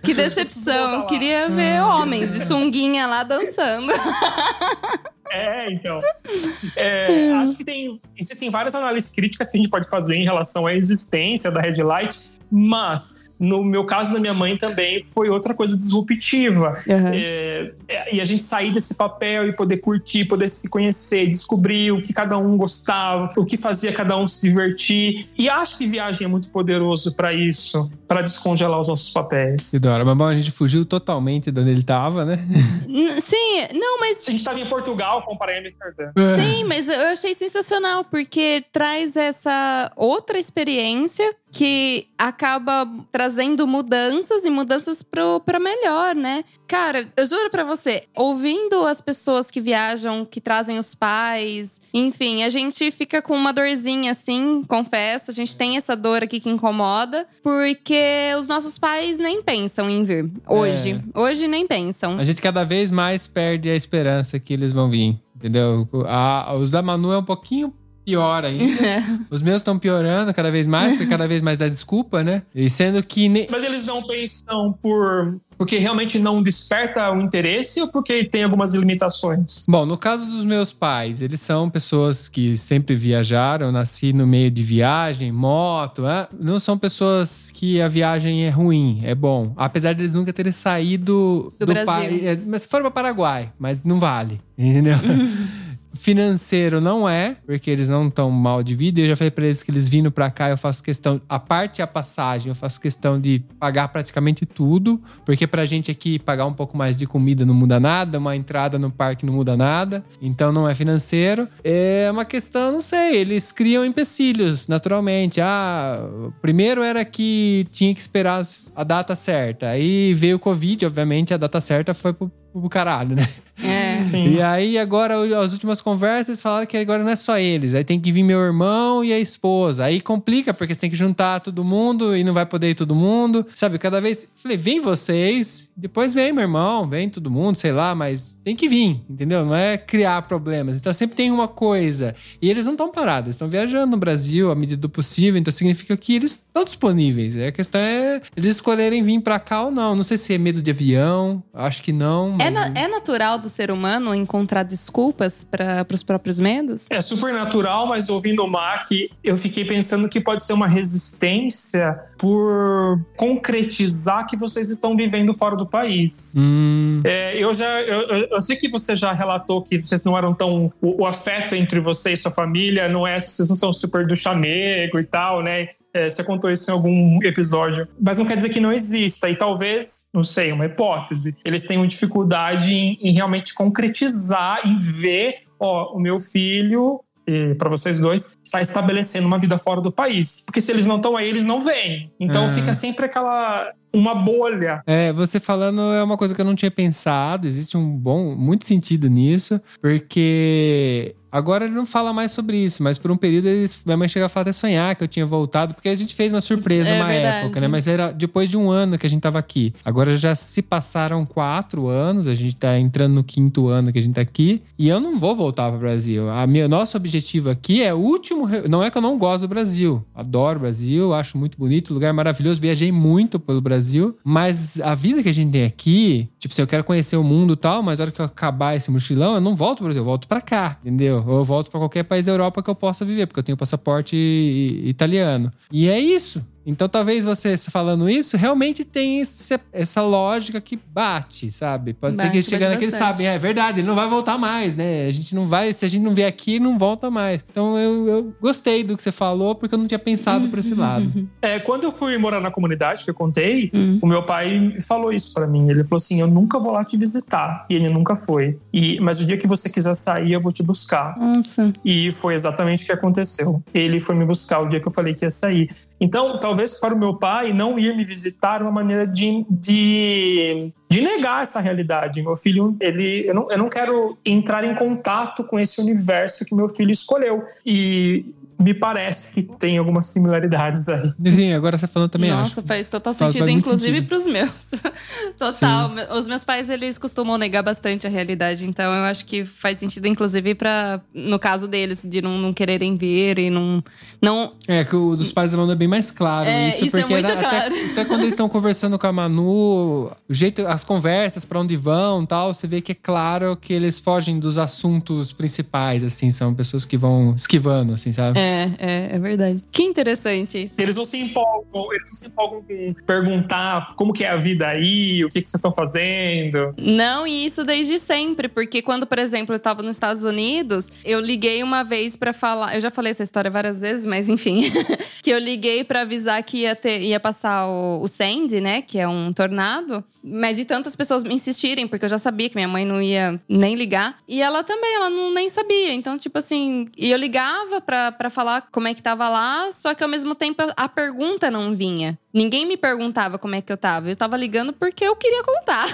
S3: Que decepção. Queria ver homens de sunguinha lá dançando.
S1: É, então. É, acho que tem. Existem várias análises críticas que a gente pode fazer em relação à existência da Red Light, mas. No meu caso da minha mãe também foi outra coisa disruptiva. É, é, e a gente sair desse papel e poder curtir, poder se conhecer, descobrir o que cada um gostava, o que fazia cada um se divertir. E acho que viagem é muito poderoso para isso, para descongelar os nossos papéis.
S2: Que da hora. Mas bom, a gente fugiu totalmente de onde ele tava, né?
S3: Sim, não, mas
S1: A gente estava em Portugal, comparei a Amsterdã.
S3: Sim, mas eu achei sensacional, porque traz essa outra experiência que acaba trazendo mudanças e mudanças pro, pra melhor, né? Cara, eu juro pra você, ouvindo as pessoas que viajam, que trazem os pais, enfim, a gente fica com uma dorzinha assim, confesso, a gente tem essa dor aqui que incomoda, porque os nossos pais nem pensam em vir. Hoje. Hoje nem pensam.
S2: A gente cada vez mais perde a esperança que eles vão vir, entendeu? A- os da Manu é um pouquinho pior ainda. Os meus estão piorando cada vez mais, porque cada vez mais dá desculpa, né? E sendo que. ne-
S1: Mas eles não pensam por porque realmente não desperta o interesse ou porque tem algumas limitações?
S2: Bom, no caso dos meus pais, eles são pessoas que sempre viajaram, nasci no meio de viagem, moto, é? não são pessoas que a viagem é ruim, é bom. Apesar de eles nunca terem saído
S3: Do Brasil.
S2: país. é, Mas se for para Paraguai, mas não vale, entendeu? Financeiro não é, porque eles não estão mal de vida. Eu já falei pra eles que eles vindo pra cá, eu faço questão, a parte a passagem, eu faço questão de pagar praticamente tudo, porque pra gente aqui pagar um pouco mais de comida não muda nada, uma entrada no parque não muda nada, então não é financeiro. É uma questão, não sei, eles criam empecilhos naturalmente. Ah, primeiro era que tinha que esperar a data certa, aí veio o Covid, obviamente, a data certa foi pro, pro caralho, né?
S3: É.
S1: Sim.
S2: E aí, agora, as últimas conversas falaram que agora não é só eles. Aí tem que vir meu irmão e a esposa. Aí complica, porque você tem que juntar todo mundo e não vai poder ir todo mundo. Sabe, cada vez. Falei, vem vocês, depois vem meu irmão, vem todo mundo, sei lá, mas tem que vir, entendeu? Não é criar problemas. Então sempre tem uma coisa. E eles não estão parados, estão viajando no Brasil à medida do possível, então significa que eles estão disponíveis. A questão é eles escolherem vir pra cá ou não. Não sei se é medo de avião, acho que não.
S3: É,
S2: mas-
S3: na- é natural do ser humano encontrar desculpas para os próprios medos?
S1: É super natural, mas ouvindo o Mac, eu fiquei pensando que pode ser uma resistência por concretizar que vocês estão vivendo fora do país.
S2: Hum,
S1: É, eu já, eu, eu- eu sei que você já relatou que vocês não eram tão. O, o afeto entre você e sua família não é. Vocês não são super do chamego e tal, né? É, você contou isso em algum episódio. Mas não quer dizer que não exista. E talvez, não sei, uma hipótese, eles tenham dificuldade em, em realmente concretizar e ver, ó, o meu filho. Para vocês dois, está estabelecendo uma vida fora do país. Porque se eles não estão aí, eles não vêm. Então
S2: Ah.
S1: fica sempre aquela. Uma bolha
S2: É, você falando é uma coisa que eu não tinha pensado. Existe um bom, muito sentido nisso, porque agora ele não fala mais sobre isso, mas por um período eles, minha mãe chegou a falar até sonhar que eu tinha voltado, porque a gente fez uma surpresa
S3: É
S2: uma
S3: verdade.
S2: época, né? Mas era depois de um ano que a gente tava aqui. Agora já se passaram quatro anos, a gente tá entrando no quinto ano que a gente tá aqui, e eu não vou voltar pro Brasil. A minha, nosso objetivo aqui é o último. Não é que eu não gosto do Brasil, adoro o Brasil, acho muito bonito, lugar maravilhoso, viajei muito pelo Brasil, mas a vida que a gente tem aqui, tipo, se eu quero conhecer o mundo e tal, mas na hora que eu acabar esse mochilão, eu não volto pro Brasil, eu volto pra cá, entendeu? Ou eu volto pra qualquer país da Europa que eu possa viver, porque eu tenho passaporte italiano. E é isso. Então, talvez você falando isso realmente tem esse- essa lógica que bate, sabe? Pode ser que
S3: Bate,
S2: chegando
S3: bate
S2: aqui eles sabem, é verdade, ele não vai voltar mais, né? A gente não vai, se a gente não vier aqui, não volta mais. Então, eu, eu gostei do que você falou, porque eu não tinha pensado por esse lado.
S1: É, quando eu fui morar na comunidade que eu contei,
S3: Hum.
S1: o meu pai falou isso pra mim. Ele falou assim: "Eu nunca vou lá te visitar". E ele nunca foi. E mas o dia que você quiser sair, eu vou te buscar.
S3: Nossa.
S1: E foi exatamente o que aconteceu. Ele foi me buscar o dia que eu falei que ia sair. Então, talvez para o meu pai não ir me visitar uma maneira de, de, de negar essa realidade. Meu filho, ele, eu não, eu não quero entrar em contato com esse universo que meu filho escolheu. E me parece que tem algumas similaridades aí.
S2: Sim, agora você falando também
S3: Nossa,
S2: acho.
S3: faz total
S2: Faz
S3: sentido, inclusive
S2: sentido.
S3: pros meus. total. Os meus pais, eles costumam negar bastante a realidade, então eu acho que faz sentido, inclusive, para no caso deles, de não, não quererem ver e não. não
S2: É, que o dos pais da Manu é bem mais claro.
S3: É,
S2: isso,
S3: isso é
S2: porque
S3: muito
S2: era-
S3: claro.
S2: Até, até quando eles estão conversando com a Manu, o jeito, as conversas, pra onde vão e tal, você vê que é claro que eles fogem dos assuntos principais, assim, são pessoas que vão esquivando, assim, sabe?
S3: é, é, é verdade. Que interessante isso.
S1: Eles não se empolgam, eles não se empolgam com perguntar como que é a vida aí, o que, que vocês estão fazendo.
S3: Não, e isso desde sempre, porque quando, por exemplo, eu estava nos Estados Unidos, eu liguei uma vez pra falar, eu já falei essa história várias vezes, mas enfim, que eu liguei pra avisar que ia ter, ia passar o, o Sandy, né, que é um tornado, mas de tantas pessoas me insistirem, porque eu já sabia que minha mãe não ia nem ligar, e ela também, ela não nem sabia. Então, tipo assim, e eu ligava pra, pra falar como é que tava lá, só que ao mesmo tempo a pergunta não vinha. Ninguém me perguntava como é que eu tava. Eu tava ligando porque eu queria contar.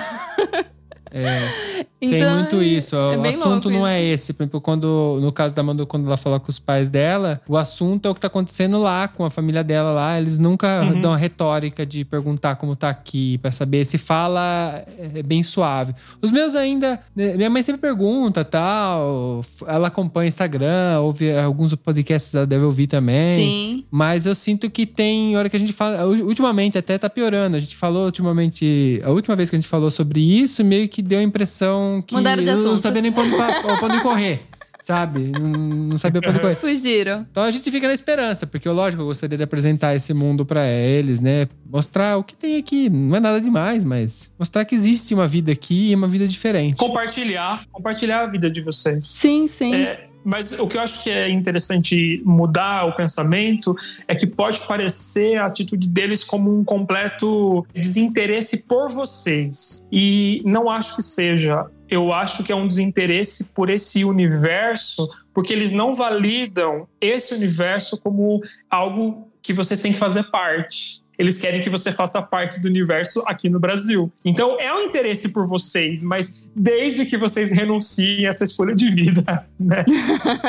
S2: É, tem
S3: Então,
S2: muito isso.
S3: é
S2: o assunto não
S3: isso.
S2: é esse. Por exemplo, quando, no caso da Manu, quando ela fala com os pais dela, o assunto é o que tá acontecendo lá, com a família dela lá. Eles nunca
S1: Uhum.
S2: dão a retórica de perguntar como tá aqui, pra saber se fala é bem suave. Os meus ainda. né, Minha mãe sempre pergunta tal. Ela acompanha o Instagram, ouve alguns podcasts, ela deve ouvir também.
S3: Sim.
S2: Mas eu sinto que tem hora que a gente fala. Ultimamente até tá piorando. A gente falou ultimamente. A última vez que a gente falou sobre isso, meio que deu a impressão que
S3: Mudaram de
S2: eu não
S3: assunto.
S2: sabia nem pra onde, pra- pra onde correr. Sabe? Não, não sabia pra onde correr.
S3: Fugiram.
S2: Então a gente fica na esperança, porque lógico, eu gostaria de apresentar esse mundo pra eles, né? Mostrar o que tem aqui. Não é nada demais, mas mostrar que existe uma vida aqui e uma vida diferente.
S1: Compartilhar, compartilhar a vida de vocês.
S3: Sim, sim.
S1: É, mas o que eu acho que é interessante mudar o pensamento é que pode parecer a atitude deles como um completo desinteresse por vocês. E não acho que seja. Eu acho que é um desinteresse por esse universo, porque eles não validam esse universo como algo que vocês têm que fazer parte. Eles querem que você faça parte do universo aqui no Brasil. Então é um interesse por vocês, mas desde que vocês renunciem a essa escolha de vida, né?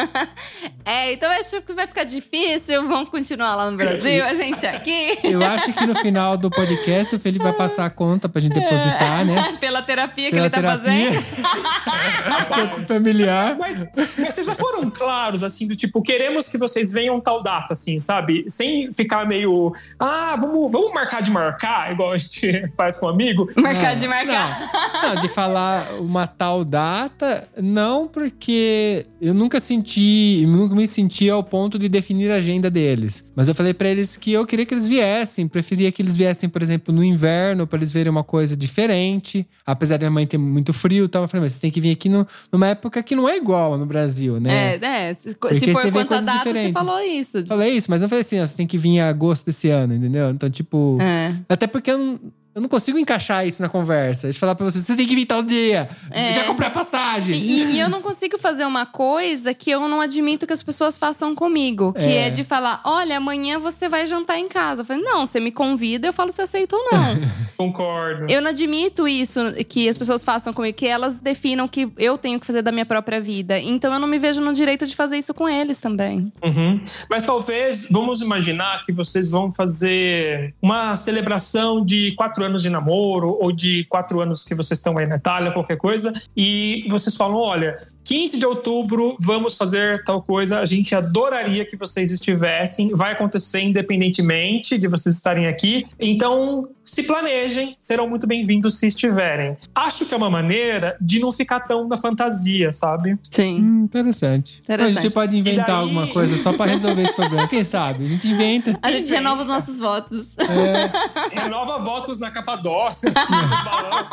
S3: é, então acho que vai ficar difícil. Vamos continuar lá no Brasil, a gente aqui.
S2: Eu acho que no final do podcast o Felipe vai passar a conta pra gente depositar, né?
S3: Pela terapia
S2: Pela
S3: que ele tá
S2: terapia.
S3: fazendo.
S2: Familiar.
S1: Mas, mas vocês já foram claros, assim, do tipo, queremos que vocês venham tal data, assim, sabe? Sem ficar meio, ah, vamos, vamos marcar de marcar, igual a gente faz com um amigo.
S3: Marcar
S2: Não,
S3: de marcar.
S2: Não, de falar uma tal data, não, porque eu nunca senti, nunca me senti ao ponto de definir a agenda deles. Mas eu falei pra eles que eu queria que eles viessem, preferia que eles viessem, por exemplo, no inverno, pra eles verem uma coisa diferente. Apesar da minha mãe ter muito frio e tal, eu falei, mas você tem que vir aqui no- numa época que não é igual no Brasil, né?
S3: É, né? Se,
S2: Porque
S3: se for
S2: você coisas
S3: data, você
S2: diferentes.
S3: falou isso.
S2: Falei isso, mas eu falei assim, ó, você tem que vir em agosto desse ano, entendeu? Então, tipo.
S3: É.
S2: Até porque eu não, eu não consigo encaixar isso na conversa. De falar pra você, você tem que vir tal dia.
S3: É.
S2: Já comprei a passagem.
S3: E, e eu não consigo fazer uma coisa que eu não admito que as pessoas façam comigo. Que
S2: É.
S3: é, de falar: olha, amanhã você vai jantar em casa. Eu falei, não, você me convida, eu falo se aceita ou não.
S1: Concordo.
S3: eu não admito isso que as pessoas façam comigo, que elas definam que eu tenho que fazer da minha própria vida. Então eu não me vejo no direito de fazer isso com eles também.
S1: Uhum. Mas talvez, vamos imaginar que vocês vão fazer uma celebração de quatro anos de namoro ou de quatro anos que vocês estão aí na Itália, qualquer coisa, e vocês falam: olha, 15 de outubro vamos fazer tal coisa, a gente adoraria que vocês estivessem, vai acontecer independentemente de vocês estarem aqui, então se planejem, serão muito bem-vindos se estiverem. Acho que é uma maneira de não ficar tão na fantasia, sabe?
S3: Sim.
S2: Hum, interessante.
S3: Interessante.
S2: A gente pode inventar
S1: daí-
S2: alguma coisa só pra resolver esse problema. Quem sabe? A gente inventa.
S3: A gente renova os nossos votos.
S2: É,
S1: Renova votos na Capadócia, assim, no balão.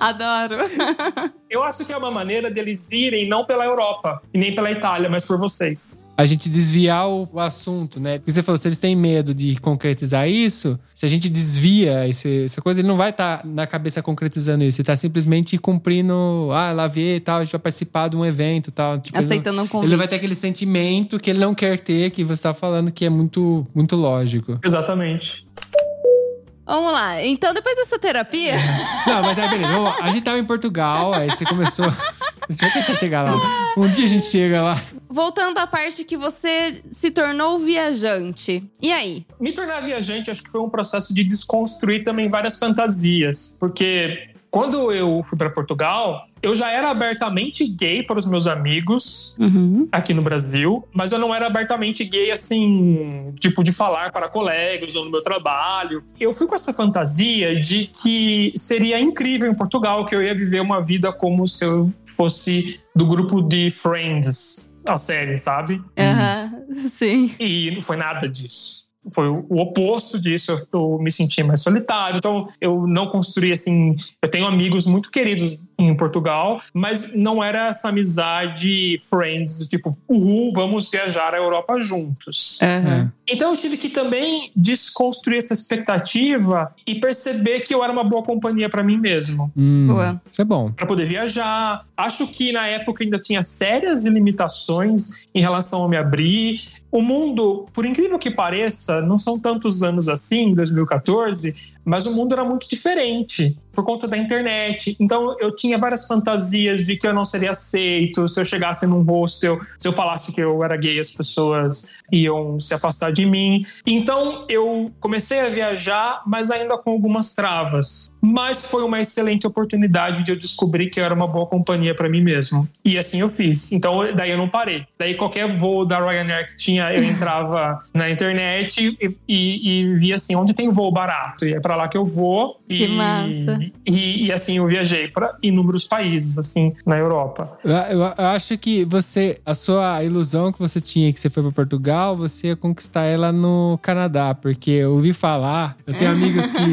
S3: Adoro.
S1: Eu acho que é uma maneira deles irem não pela Europa e nem pela Itália, mas por vocês.
S2: a gente desviar o, o assunto, né? Porque você falou, se eles têm medo de concretizar isso, se a gente desvia esse- essa coisa, ele não vai estar na cabeça concretizando isso. Ele tá simplesmente cumprindo, ah, lá vê e tal, a gente vai participar de um evento e tal. Tipo, ele não-
S3: Aceitando um convite.
S2: Ele vai ter aquele sentimento que ele não quer ter, que você tá falando que é muito, muito lógico.
S1: Exatamente.
S3: Vamos lá. Então, depois dessa terapia,
S2: Não, mas aí beleza. A gente tava em Portugal, aí você começou. Deixa eu tentar chegar lá. Um dia a gente chega lá.
S3: voltando à parte que você se tornou viajante. E aí?
S1: Me tornar viajante, acho que foi um processo de desconstruir também várias fantasias, porque quando eu fui para Portugal, eu já era abertamente gay para os meus amigos
S3: Uhum.
S1: aqui no Brasil, mas eu não era abertamente gay assim, tipo de falar para colegas ou no meu trabalho. Eu fui com essa fantasia de que seria incrível em Portugal que eu ia viver uma vida como se eu fosse do grupo de Friends, a série, sabe?
S3: Aham. Sim.
S1: E não foi nada disso. Foi o oposto disso. Eu, eu me senti mais solitário. Então, eu não construí assim. Eu tenho amigos muito queridos em Portugal, mas não era essa amizade friends, tipo, uhul, vamos viajar à Europa juntos.
S3: Aham.
S1: Então eu tive que também desconstruir essa expectativa e perceber que eu era uma boa companhia para mim mesmo.
S2: Hum,
S3: Boa.
S2: Isso é bom.
S1: Para poder viajar. Acho que na época ainda tinha sérias limitações em relação a me abrir. O mundo, por incrível que pareça, não são tantos anos assim, 2014, mas o mundo era muito diferente por conta da internet. Então eu tinha várias fantasias de que eu não seria aceito se eu chegasse num hostel, se eu falasse que eu era gay, as pessoas iam se afastar de mim. Então eu comecei a viajar, mas ainda com algumas travas. Mas foi uma excelente oportunidade de eu descobrir que eu era uma boa companhia para mim mesmo. E assim eu fiz. Então daí eu não parei. Daí qualquer voo da Ryanair que tinha, eu entrava na internet e, e, e via assim onde tem voo barato. E é para lá que eu vou. E,
S3: Que massa.
S1: E, e, assim eu viajei para inúmeros países assim na Europa.
S2: Eu, eu- acho que você, a sua ilusão que você tinha que você foi para Portugal, você ia conquistar ela no Canadá, porque eu ouvi falar, eu tenho amigos que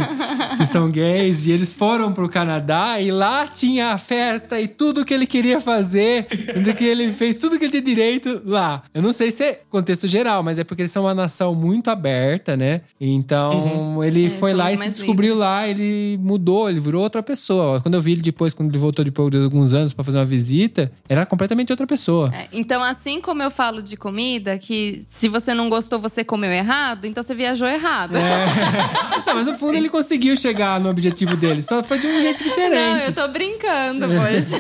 S2: que são gays, e eles foram pro Canadá e lá tinha a festa e tudo que ele queria fazer, do que ele fez tudo que ele tinha direito lá. Eu não sei se é contexto geral, mas é porque eles são uma nação muito aberta, né? Então ele
S3: É,
S2: foi lá e se descobriu
S3: livres.
S2: lá, ele mudou, ele virou outra pessoa. Quando eu vi ele depois, quando ele voltou depois de alguns anos pra fazer uma visita, era completamente outra pessoa.
S3: É, então, assim como eu falo de comida, que se você não gostou, você comeu errado, então você viajou errado.
S2: É. Não, mas no fundo ele conseguiu chegar no objetivo dele, só foi de um jeito diferente.
S3: Não, eu tô brincando, poxa.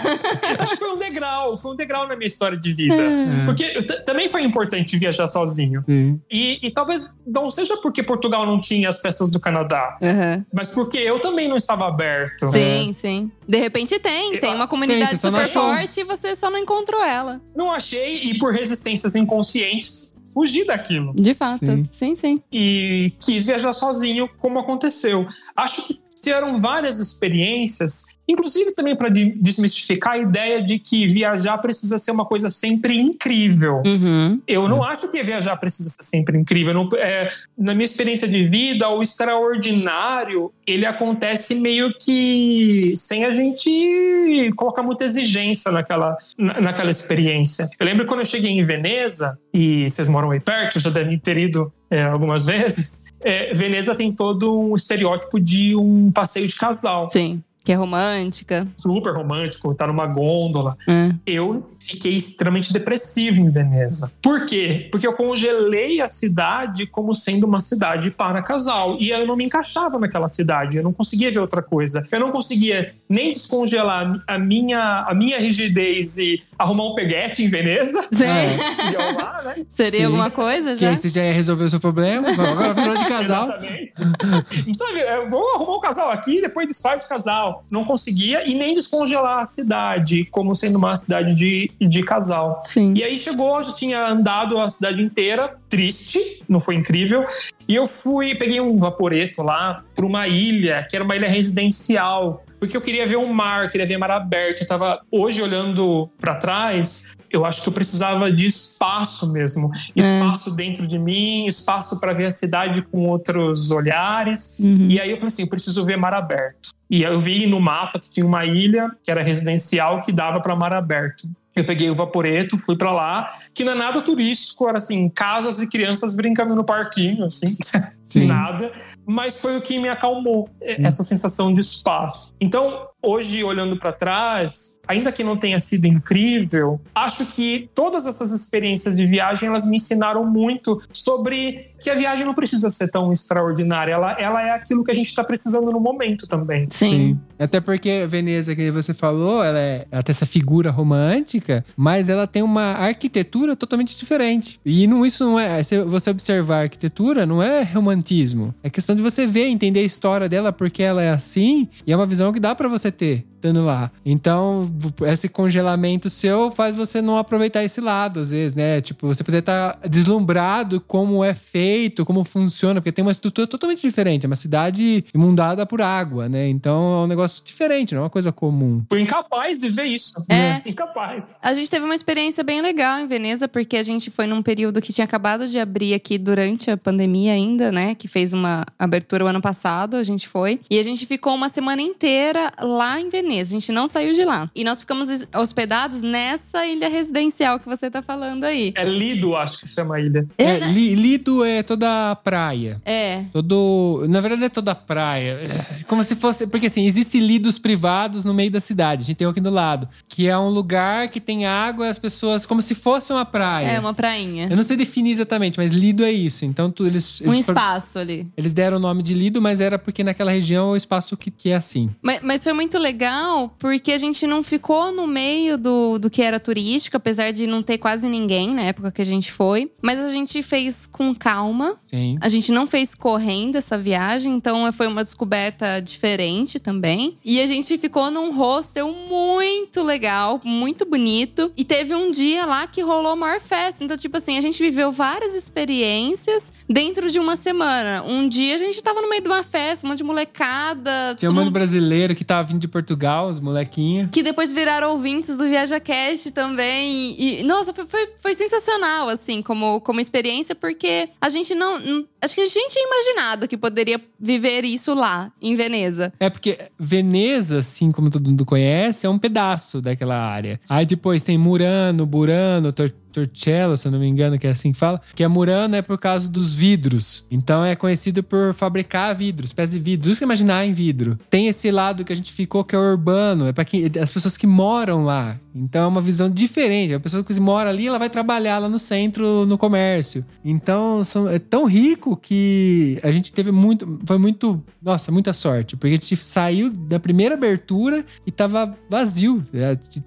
S1: Acho que foi um degrau, foi um degrau na minha história de vida.
S2: É.
S1: Porque também foi importante viajar sozinho. E, e talvez não seja porque Portugal não tinha as festas do Canadá,
S3: Aham.
S1: mas porque eu também não estava aberto.
S3: Sim, sim. De repente tem, tem uma comunidade
S2: Tem,
S3: super forte e você só não encontrou ela.
S1: Não achei e por resistências inconscientes fugi daquilo.
S3: De fato.
S2: Sim.
S3: Sim, sim.
S1: e quis viajar sozinho, como aconteceu. Acho que tiveram várias experiências, inclusive também para desmistificar a ideia de que viajar precisa ser uma coisa sempre incrível.
S3: Uhum.
S1: Eu não acho que viajar precisa ser sempre incrível. Não- é, na minha experiência de vida, o extraordinário ele acontece meio que sem a gente colocar muita exigência naquela, na- naquela experiência. Eu lembro quando eu cheguei em Veneza, e vocês moram aí perto, já devem ter ido é, algumas vezes. é, Veneza tem todo um estereótipo de um passeio de casal.
S3: Sim. Que é romântica.
S1: Super romântico, tá numa gôndola
S3: É.
S1: eu fiquei extremamente depressivo em Veneza. Por quê? Porque eu congelei a cidade como sendo uma cidade para casal. E eu não me encaixava naquela cidade. Eu não conseguia ver outra coisa. Eu não conseguia nem descongelar a minha, a minha rigidez e arrumar um peguete em Veneza.
S3: Sim.
S1: E lá, né?
S3: Seria
S2: Sim.
S3: alguma coisa
S2: Que
S3: já?
S2: aí você já ia resolver o seu problema. Vamos Agora virou de casal.
S1: Exatamente. Sabe, eu vou arrumar um casal aqui e depois desfaz o casal. Não conseguia e nem descongelar a cidade como sendo uma cidade de, de casal.
S3: Sim.
S1: E aí chegou, já tinha andado a cidade inteira, triste, não foi incrível. E eu fui, peguei um vaporeto lá para uma ilha, que era uma ilha residencial, porque eu queria ver o mar, queria ver mar aberto. Eu tava hoje olhando para trás, eu acho que eu precisava de espaço mesmo, espaço dentro de mim, espaço para ver a cidade com outros olhares.
S3: Uhum.
S1: E aí eu falei assim, eu preciso ver mar aberto. E eu vi no mapa que tinha uma ilha que era residencial que dava para mar aberto. Eu peguei o vaporeto, fui para lá, que não é nada turístico, era assim, casas e crianças brincando no parquinho, assim,
S2: Sim.
S1: nada. Mas foi o que me acalmou, eh, essa sensação de espaço. Então, hoje, olhando para trás, ainda que não tenha sido incrível, acho que todas essas experiências de viagem, elas me ensinaram muito sobre que a viagem não precisa ser tão extraordinária, ela, ela é aquilo que a gente está precisando no momento também.
S3: Sim.
S2: Até porque Veneza, que você falou, ela, é, ela tem essa figura romântica, mas ela tem uma arquitetura totalmente diferente. E não, isso não é. Se você observar a arquitetura, não é romantismo. É questão de você ver, entender a história dela, porque ela é assim, e é uma visão que dá pra você ter estando lá. Então, esse congelamento seu faz você não aproveitar esse lado, às vezes, né? Tipo, você poder estar deslumbrado como é feito, como funciona, porque tem uma estrutura totalmente diferente. É uma cidade inundada por água, né? Então é um negócio diferente, não é uma coisa comum.
S1: Fui incapaz de ver isso.
S3: É.
S1: Incapaz.
S3: A gente teve uma experiência bem legal em Veneza, porque a gente foi num período que tinha acabado de abrir aqui durante a pandemia ainda, né? Que fez uma abertura o ano passado, a gente foi. E a gente ficou uma semana inteira lá em Veneza. A gente não saiu de lá. E nós ficamos hospedados nessa ilha residencial que você tá falando aí.
S1: É Lido, acho que chama a ilha.
S2: É, Li- Lido é toda a praia.
S3: É.
S2: Todo. Na verdade, é toda a praia. É como se fosse. Porque assim, existem lidos privados no meio da cidade. A gente tem um aqui do lado. Que é um lugar que tem água e as pessoas. Como se fosse uma praia.
S3: É, uma prainha.
S2: Eu não sei definir exatamente, mas lido é isso. Então, tu- eles.
S3: Um
S2: eles foram-
S3: espaço ali.
S2: Eles deram o nome de lido, mas era porque naquela região é o espaço que, que é assim.
S3: Mas, mas foi muito legal porque a gente não ficou no meio do, do que era turístico, apesar de não ter quase ninguém na época que a gente foi. Mas a gente fez com calma.
S2: Sim.
S3: A gente não fez correndo essa viagem, então foi uma descoberta diferente também. E a gente ficou num hostel muito legal, muito bonito. E teve um dia lá que rolou a maior festa. Então, tipo assim, a gente viveu várias experiências dentro de uma semana. Um dia a gente tava no meio de uma festa, um monte de molecada.
S2: Tinha um monte
S3: mundo-
S2: brasileiro que tava vindo de Portugal, os molequinhos.
S3: Que depois viraram ouvintes do Viaja Cast também. E, nossa, foi, foi, foi sensacional, assim, como, como experiência, porque a gente não, não. Acho que a gente tinha imaginado que poderia viver isso lá, em Veneza.
S2: É porque Veneza, assim como todo mundo conhece, é um pedaço daquela área. Aí depois tem Murano, Burano, Tor Torcello, se eu não me engano, que é assim que fala. Que é Murano é por causa dos vidros. Então é conhecido por fabricar vidros, pés de vidro. Isso que imaginar em vidro. Tem esse lado que a gente ficou que é urbano, é para as pessoas que moram lá. Então é uma visão diferente. A pessoa que mora ali, ela vai trabalhar lá no centro, no comércio. Então são, é tão rico que a gente teve muito, foi muito, nossa, muita sorte, porque a gente saiu da primeira abertura e tava vazio.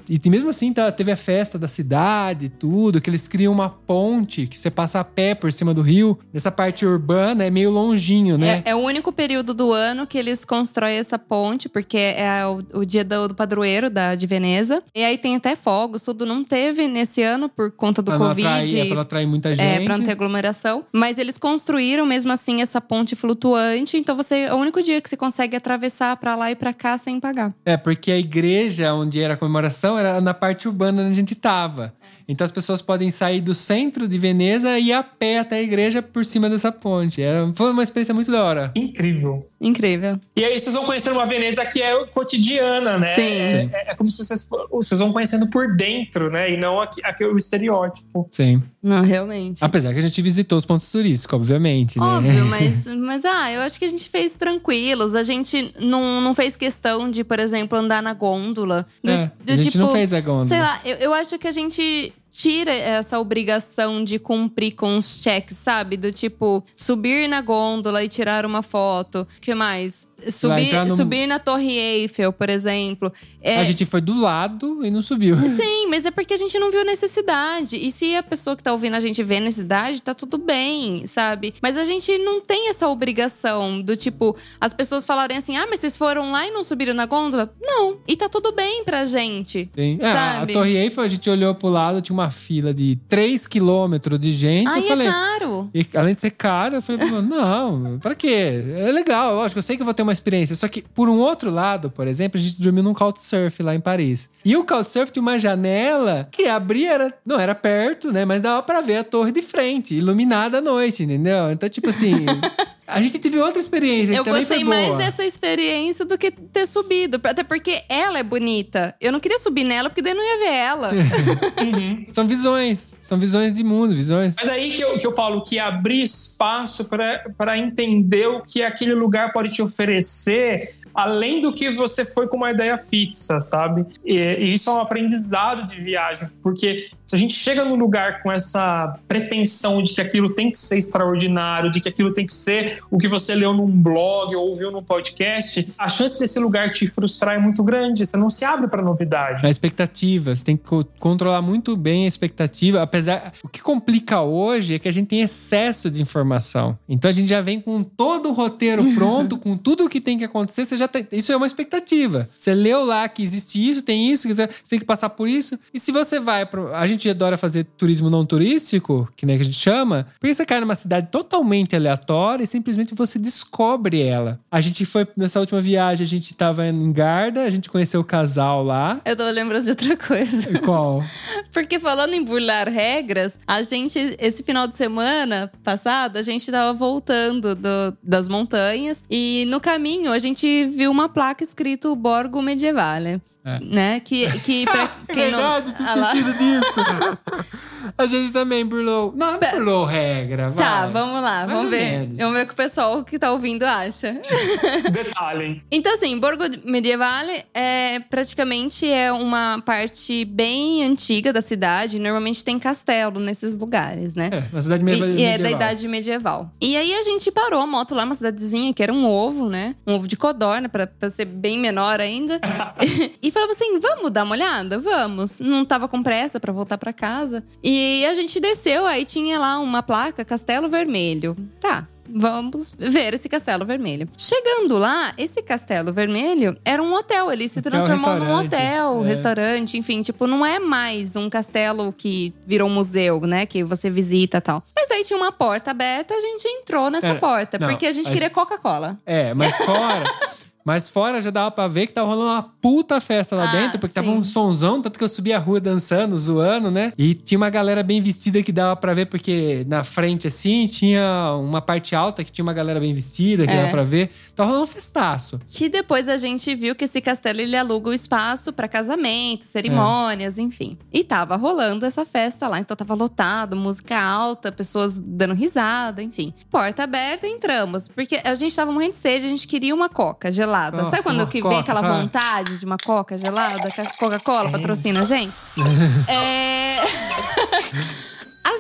S2: E mesmo assim tá, teve a festa da cidade, tudo, que eles criam uma ponte que você passa a pé por cima do rio. Nessa parte urbana é meio longinho, né?
S3: É, é o único período do ano que eles constroem essa ponte, porque é o, o dia do, do padroeiro da, de Veneza. E aí tem até fogos, tudo não teve nesse ano por conta do
S2: pra
S3: Covid.
S2: Atrair, é pra atrair muita gente.
S3: É, pra não ter aglomeração. Mas eles construíram mesmo assim essa ponte flutuante, então você é o único dia que você consegue atravessar para lá e para cá sem pagar.
S2: É, porque a igreja onde era a comemoração era na parte urbana onde a gente tava. Então as pessoas podem sair do centro de Veneza e ir a pé até a igreja por cima dessa ponte. Era, foi uma experiência muito da hora.
S1: Incrível.
S3: Incrível.
S1: E aí vocês vão conhecendo uma Veneza que é cotidiana, né?
S3: Sim.
S1: É, é, é como se vocês, vocês vão conhecendo por dentro, né? E não aqui, aqui o estereótipo.
S2: Sim.
S3: Não, realmente.
S2: Apesar que a gente visitou os pontos turísticos, obviamente, né?
S3: Óbvio, mas, mas ah, eu acho que a gente fez tranquilos. A gente não, não fez questão de, por exemplo, andar na gôndola. Do,
S2: É,
S3: do
S2: a gente
S3: tipo,
S2: não fez a gôndola.
S3: Sei lá, eu, eu acho que a gente tira essa obrigação de cumprir com os checks, sabe? Do tipo, subir na gôndola e tirar uma foto. que mais? Subir,
S2: no-
S3: subir na Torre Eiffel, por exemplo. É,
S2: A gente foi do lado e não subiu.
S3: Sim, mas é porque a gente não viu necessidade. E se a pessoa que tá ouvindo a gente vê necessidade, tá tudo bem, sabe? Mas a gente não tem essa obrigação do tipo, as pessoas falarem assim: ah, mas vocês foram lá e não subiram na gôndola? Não. E tá tudo bem pra gente.
S2: Sim. É, a
S3: Sabe?
S2: Torre Eiffel, a gente olhou pro lado, tinha uma fila de 3 quilômetros de gente.
S3: Aí
S2: eu falei,
S3: é caro.
S2: E além de ser caro, eu falei, "Pô, não, pra quê? É legal, lógico, eu sei que eu vou ter uma experiência. Só que, por um outro lado, por exemplo, a gente dormiu num couchsurf lá em Paris. E o couchsurf tinha uma janela que abria, era, não era perto, né? Mas dava pra ver a torre de frente, iluminada à noite, entendeu? Então, tipo assim. A gente teve outra experiência.
S3: Eu
S2: também
S3: gostei
S2: foi boa.
S3: mais dessa experiência do que ter subido. Até porque ela é bonita. Eu não queria subir nela, porque daí eu não ia ver ela.
S2: São visões. São visões de mundo, visões.
S1: Mas aí que eu, que eu falo que abrir espaço para entender o que aquele lugar pode te oferecer, além do que você foi com uma ideia fixa, sabe? E, e isso é um aprendizado de viagem, porque se a gente chega num lugar com essa pretensão de que aquilo tem que ser extraordinário, de que aquilo tem que ser o que você leu num blog ou ouviu num podcast, a chance desse lugar te frustrar é muito grande. Você não se abre para novidade.
S2: A expectativa, você tem que co- controlar muito bem a expectativa. Apesar, o que complica hoje é que a gente tem excesso de informação. Então a gente já vem com todo o roteiro pronto, com tudo o que tem que acontecer. Você já tem, isso é uma expectativa. Você leu lá que existe isso, tem isso, você tem que passar por isso. E se você vai para, a gente adora fazer turismo não turístico, que nem que a gente chama, porque você cai numa cidade totalmente aleatória e simplesmente você descobre ela. A gente foi nessa última viagem, a gente tava em Garda, a gente conheceu o casal lá.
S3: Eu tô lembrando de outra coisa.
S2: Qual?
S3: Porque falando em burlar regras, a gente, esse final de semana passado, a gente tava voltando do- das montanhas e no caminho a gente viu uma placa escrito Borgo Medievale.
S2: É.
S3: Né? Que, que pra quem não.
S2: Verdade, eu tinha
S3: Ah
S2: esquecido disso. a gente também burlou. Não, não burlou regra, vai.
S3: Tá, vamos lá,
S2: Mais
S3: vamos ver.
S2: menos.
S3: Vamos ver o que o pessoal que tá ouvindo acha.
S1: Detalhe, hein?
S3: Então, assim, Borgo Medievale é praticamente é uma parte bem antiga da cidade. Normalmente tem castelo nesses lugares, né?
S2: É, na cidade
S3: E,
S2: medieval.
S3: e é da idade medieval. E aí a gente parou a moto lá, uma cidadezinha que era um ovo, né? Um ovo de codorna, pra, pra ser bem menor ainda. e falava assim: vamos dar uma olhada? Vamos. Não tava com pressa pra voltar pra casa. E a gente desceu, aí tinha lá uma placa Castelo Vermelho. Tá. Vamos ver esse castelo vermelho. Chegando lá, esse castelo vermelho era um hotel. Ele se transformou num hotel,
S2: É.
S3: restaurante, enfim, tipo, não é mais um castelo que virou um museu, né? Que você visita e tal. Mas aí tinha uma porta aberta, a gente entrou nessa
S2: É,
S3: porta,
S2: não,
S3: porque a gente
S2: mas-
S3: queria Coca-Cola.
S2: É, mas fora. Mas fora já dava pra ver que tava rolando uma puta festa lá
S3: Ah,
S2: dentro, porque tava
S3: sim.
S2: um sonzão, tanto que eu subia a rua dançando, zoando, né? E tinha uma galera bem vestida que dava pra ver, porque na frente, assim, tinha uma parte alta que tinha uma galera bem vestida, que
S3: É.
S2: dava pra ver. Tava rolando um festaço.
S3: Que depois a gente viu que esse castelo ele aluga o espaço pra casamento, cerimônias, enfim. E tava rolando essa festa lá, então tava lotado, música alta, pessoas dando risada, enfim. Porta aberta, entramos, porque a gente tava morrendo de sede, a gente queria uma coca gelada.
S2: Nossa,
S3: Sabe quando que
S2: Coca,
S3: vem aquela
S2: sabe?
S3: vontade de uma coca gelada? Que a Coca-Cola patrocina a gente? é...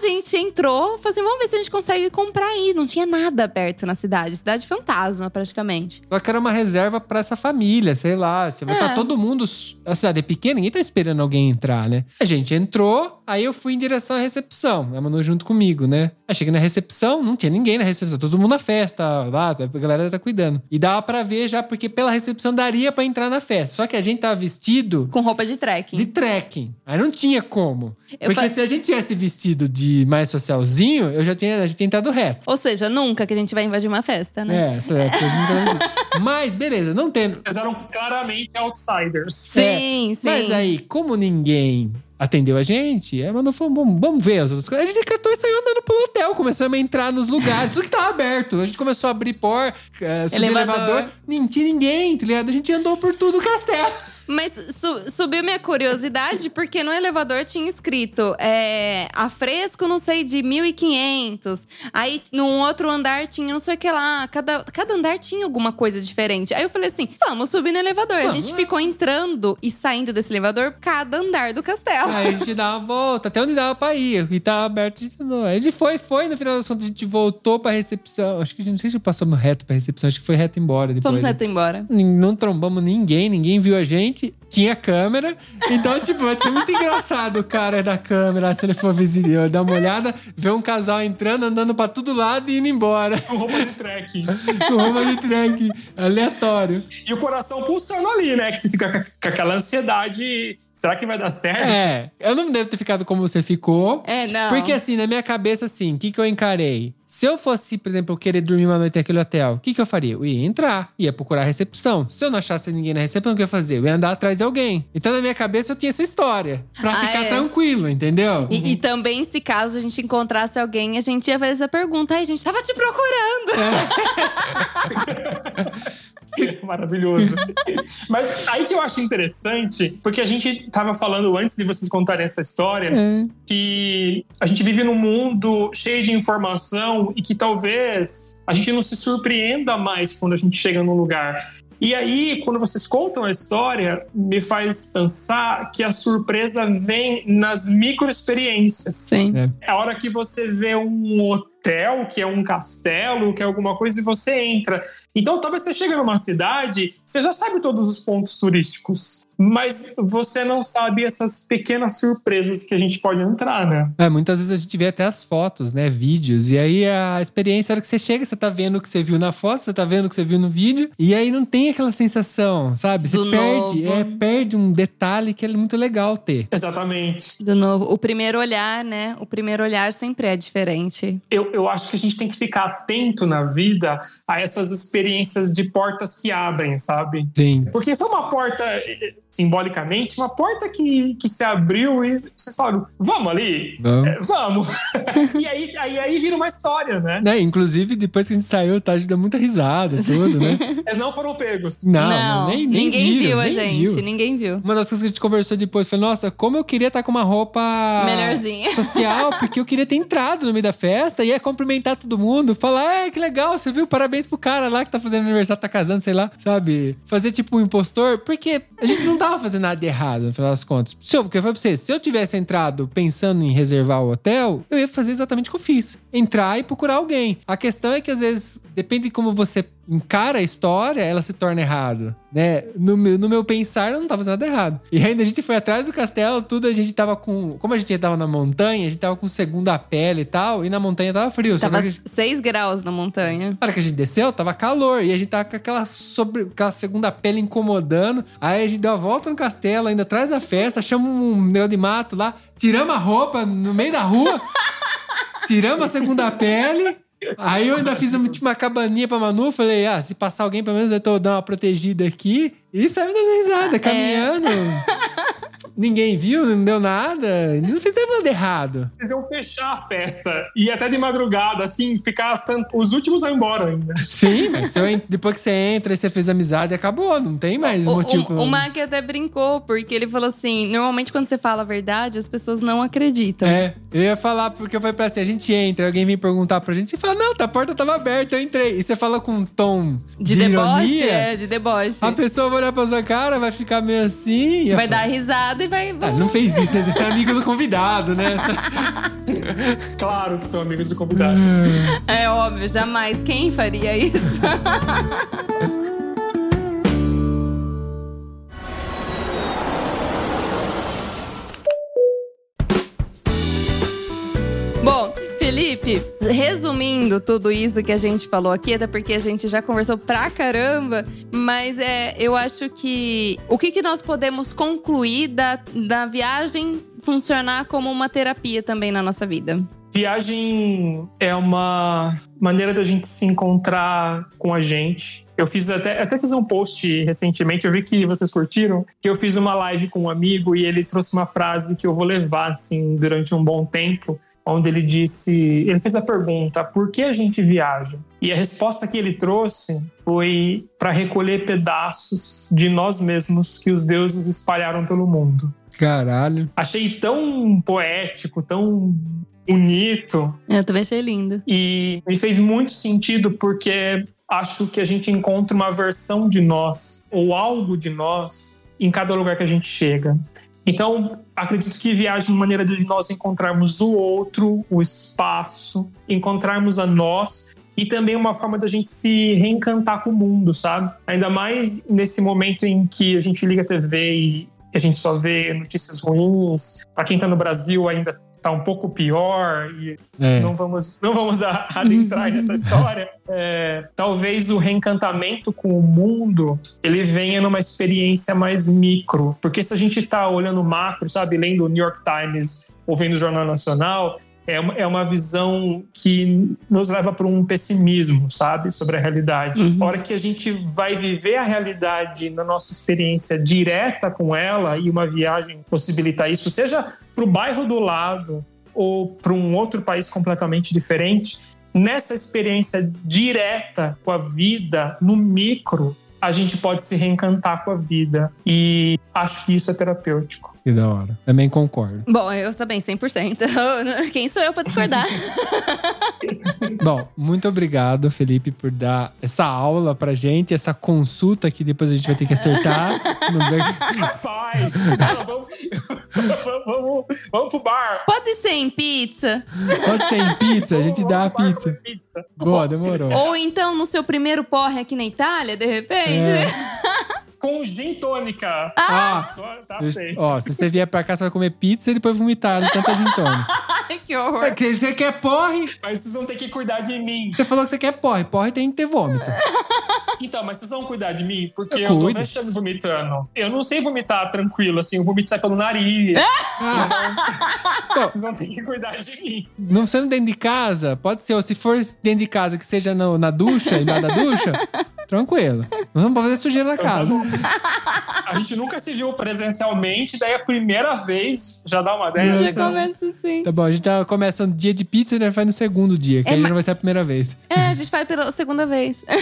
S3: A gente entrou, falou assim, vamos ver se a gente consegue comprar aí. Não tinha nada perto na cidade, cidade fantasma praticamente.
S2: Só que era uma reserva pra essa família, sei lá. Tipo,
S3: É.
S2: tá todo mundo. A cidade é pequena, ninguém tá esperando alguém entrar, né? A gente entrou, aí eu fui em direção à recepção. A Manu junto comigo, né? Aí cheguei na recepção, não tinha ninguém na recepção, todo mundo na festa lá, a galera tá cuidando. E dava pra ver já, porque pela recepção daria pra entrar na festa. Só que a gente tava vestido
S3: Com roupa de trekking.
S2: de trekking. Aí não tinha como.
S3: Eu
S2: Porque
S3: fa-
S2: se a gente tivesse vestido de mais socialzinho, eu já tinha, a gente tinha entrado reto.
S3: Ou seja, nunca que a gente vai invadir uma festa, né?
S2: É, certo. a gente não tava vestido. Mas, beleza, não tendo.
S1: Eles eram claramente outsiders.
S3: Sim, sim.
S2: Mas aí, como ninguém atendeu a gente, a Manu falou: vamos, vamos ver as outras coisas. A gente catou e saiu andando pelo hotel, começamos a entrar nos lugares, tudo que tava aberto. A gente começou a abrir porta, uh, subir
S3: Elevador.
S2: elevador, nem tinha ninguém, tá ligado? A gente andou por tudo o castelo.
S3: Mas su- subiu minha curiosidade, porque no elevador tinha escrito é, a fresco, não sei, de 1500. Aí num outro andar tinha não sei o que lá. Cada, cada andar tinha alguma coisa diferente. Aí eu falei assim: vamos subir no elevador. a
S2: Vamos,
S3: gente
S2: vamos.
S3: ficou entrando e saindo desse elevador cada andar do castelo.
S2: Aí a gente dava uma volta, até onde dava pra ir. E tava aberto de novo. Aí a gente foi, foi. No final das contas, a gente voltou pra recepção. Acho que a gente não sei se passamos reto pra recepção, acho que foi reto embora depois.
S3: Vamos
S2: né?
S3: reto embora.
S2: Não trombamos ninguém, ninguém viu a gente. Tinha câmera. Então, tipo, vai ser muito engraçado o cara da câmera, se ele for visitar, dar uma olhada, ver um casal entrando, andando pra todo lado e indo embora.
S1: Com roupa de trekking.
S2: Com roupa de trek, aleatório.
S1: E o coração pulsando ali, né? Que você fica com- com aquela ansiedade. Será que vai dar certo?
S2: É, eu não devo ter ficado como você ficou.
S3: É, não.
S2: Porque assim, na minha cabeça, assim, o que, que eu encarei? Se eu fosse, por exemplo, querer dormir uma noite naquele hotel, o que, que eu faria? Eu ia entrar, ia procurar a recepção. Se eu não achasse ninguém na recepção, o que eu ia fazer? Eu ia andar atrás de alguém. Então, na minha cabeça, eu tinha essa história. Pra
S3: Ah,
S2: ficar
S3: é.
S2: tranquilo, entendeu?
S3: E, e também, se caso a gente encontrasse alguém, a gente ia fazer essa pergunta. Ai, a gente tava te procurando.
S1: Maravilhoso. Mas aí que eu acho interessante, porque a gente tava falando antes de vocês contarem essa história, que a gente vive num mundo cheio de informação e que talvez a gente não se surpreenda mais quando a gente chega num lugar. E aí, quando vocês contam a história, me faz pensar que a surpresa vem nas microexperiências.
S3: Sim.
S1: É a hora que você vê um hotel, que é um castelo, que é alguma coisa, e você entra. Então, talvez você chega numa cidade, você já sabe todos os pontos turísticos, mas você não sabe essas pequenas surpresas que a gente pode entrar, né?
S2: É, muitas vezes a gente vê até as fotos, né? Vídeos. E aí a experiência, a hora que você chega, você tá vendo o que você viu na foto, você tá vendo o que você viu no vídeo. E aí não tem aquela sensação, sabe? Você
S3: Do
S2: perde,
S3: novo.
S2: é, perde um detalhe que é muito legal ter.
S1: Exatamente.
S3: Do novo, o primeiro olhar, né? O primeiro olhar sempre é diferente.
S1: Eu, eu acho que a gente tem que ficar atento na vida a essas experiências de portas que abrem, sabe?
S2: Sim.
S1: Porque foi uma porta, simbolicamente, uma porta que, que se abriu e vocês falaram, vamos ali?
S2: Vamos.
S1: É, vamos! e aí, aí, aí vira uma história, né?
S2: Né? Inclusive, depois que a gente saiu, tá, a gente deu muita risada, tudo, né?
S1: Eles não foram pegos.
S2: Não, não, nem, nem
S3: ninguém
S2: viram,
S3: viu a
S2: nem
S3: gente,
S2: viu.
S3: ninguém viu.
S2: Uma das coisas que a gente conversou depois foi: nossa, como eu queria estar com uma roupa
S3: Melhorzinha.
S2: social, porque eu queria ter entrado no meio da festa e ia cumprimentar todo mundo, falar: é, que legal, você viu? Parabéns pro cara lá que tá fazendo aniversário, tá casando, sei lá, sabe? Fazer tipo um impostor, porque a gente não tava fazendo nada de errado, no final das contas. Se eu, porque eu falei pra se eu tivesse entrado pensando em reservar o hotel, eu ia fazer exatamente o que eu fiz: entrar e procurar alguém. A questão é que às vezes, depende de como você encara a história, ela se torna errado, né? No meu, no meu pensar, eu não tava fazendo nada errado. E ainda a gente foi atrás do castelo, tudo, a gente tava com... Como a gente tava na montanha, a gente tava com segunda pele e tal, e na montanha tava frio.
S3: Tava
S2: a gente-
S3: 6 graus na montanha.
S2: na hora que a gente desceu, tava calor. E a gente tava com aquela, sobre, aquela segunda pele incomodando. Aí a gente deu a volta no castelo, ainda atrás da festa, achamos um negócio de mato lá, tiramos a roupa no meio da rua. Tiramos a segunda pele Aí eu ainda fiz uma, tipo, uma cabaninha pra Manu, falei, ah, se passar alguém, pelo menos eu tô dando uma protegida aqui. E saiu dando
S3: É.
S2: risada, caminhando. Ninguém viu, não deu nada. Não fizemos nada errado.
S1: Vocês iam fechar a festa e até de madrugada, assim, ficar. san- Os últimos vão embora ainda.
S2: Sim, mas eu depois que você entra e você fez amizade, acabou. Não tem mais
S3: O,
S2: motivo.
S3: o,
S2: pra-
S3: o Mac até brincou, porque ele falou assim: normalmente quando você fala a verdade, as pessoas não acreditam.
S2: É, eu ia falar porque eu falei pra você, a gente entra, alguém vem perguntar pra gente e fala, não, tá, a porta tava aberta, eu entrei. E você fala com um tom
S3: De,
S2: de,
S3: deboche,
S2: ironia,
S3: é, de deboche.
S2: a pessoa vai olhar pra sua cara, vai ficar meio assim. e
S3: Vai dar risada e vai.
S2: Ah, não fez isso, né? Você é amigo do convidado, né?
S1: Claro que são amigos do convidado.
S3: É óbvio, jamais. Quem faria isso? Felipe, resumindo tudo isso que a gente falou aqui, até porque a gente já conversou pra caramba, mas é, eu acho que o que, que nós podemos concluir da, da viagem funcionar como uma terapia também na nossa vida?
S1: Viagem é uma maneira da gente se encontrar com a gente. Eu fiz até, até fiz um post recentemente, eu vi que vocês curtiram, que eu fiz uma live com um amigo e ele trouxe uma frase que eu vou levar assim durante um bom tempo, onde ele disse, ele fez a pergunta: por que a gente viaja? E a resposta que ele trouxe foi para recolher pedaços de nós mesmos que os deuses espalharam pelo mundo.
S2: Caralho.
S1: Achei tão poético, tão bonito
S3: Eu também achei lindo.
S1: e me fez muito sentido porque acho que a gente encontra uma versão de nós ou algo de nós em cada lugar que a gente chega. Então, acredito que viagem é uma maneira de nós encontrarmos o outro, o espaço, encontrarmos a nós e também uma forma da gente se reencantar com o mundo, sabe? Ainda mais nesse momento em que a gente liga a TV e a gente só vê notícias ruins. Para quem tá no Brasil ainda tá um pouco pior e
S2: É.
S1: não vamos, não vamos a- adentrar nessa história. É, talvez o reencantamento com o mundo ele venha numa experiência mais micro, porque se a gente está olhando macro, sabe, lendo o New York Times ou vendo o Jornal Nacional, é uma, é uma visão que nos leva para um pessimismo, sabe, sobre a realidade.
S3: Uhum.
S1: A hora que a gente vai viver a realidade na nossa experiência direta com ela e uma viagem possibilita isso, seja para o bairro do lado ou para um outro país completamente diferente, nessa experiência direta com a vida, no micro, a gente pode se reencantar com a vida. E acho que isso é terapêutico.
S2: Que da hora. Também concordo.
S3: Bom, eu também, 100%. Quem sou eu pra discordar?
S2: Bom, muito obrigado, Felipe, por dar essa aula pra gente, essa consulta que depois a gente vai ter que acertar. no
S1: Rapaz, não, vamos, vamos, vamos pro bar.
S3: Pode ser em pizza?
S2: Pode ser em pizza, a gente
S1: Vamos
S2: dá a pizza.
S1: pizza.
S2: Boa, demorou.
S3: Ou então no seu primeiro porre aqui na Itália, de repente?
S2: É.
S1: Com gin tônica.
S2: Ah,
S1: Tá
S2: eu-
S1: feito.
S2: ó, se você vier pra cá, você vai comer pizza e depois vomitar no tanta gin tônica.
S3: Ai, que horror.
S2: É que Você quer porre?
S1: Mas vocês vão ter que cuidar de mim.
S2: Você falou que você quer porre. Porre tem que ter vômito.
S1: Então, mas vocês vão cuidar de mim? Porque
S2: Eu
S1: eu, tô
S2: cuido.
S1: vexando vomitando. Eu não sei vomitar tranquilo, assim, o vomito sai pelo nariz.
S2: Ah,
S1: Vocês vão ter que cuidar de mim.
S2: não sendo dentro de casa, pode ser. Ou se for dentro de casa, que seja no- na ducha, embaixo da ducha, tranquilo. Não vamos fazer sujeira na
S1: Então, tá
S2: casa.
S1: bom. A gente nunca se viu presencialmente, daí a primeira vez já dá uma dessa.
S3: Já começa assim.
S2: Tá bom, a gente tá começando dia de pizza e né, faz no segundo dia, que
S3: É,
S2: aí já
S3: mas-
S2: não vai ser a primeira vez.
S3: É, a gente faz pela segunda vez.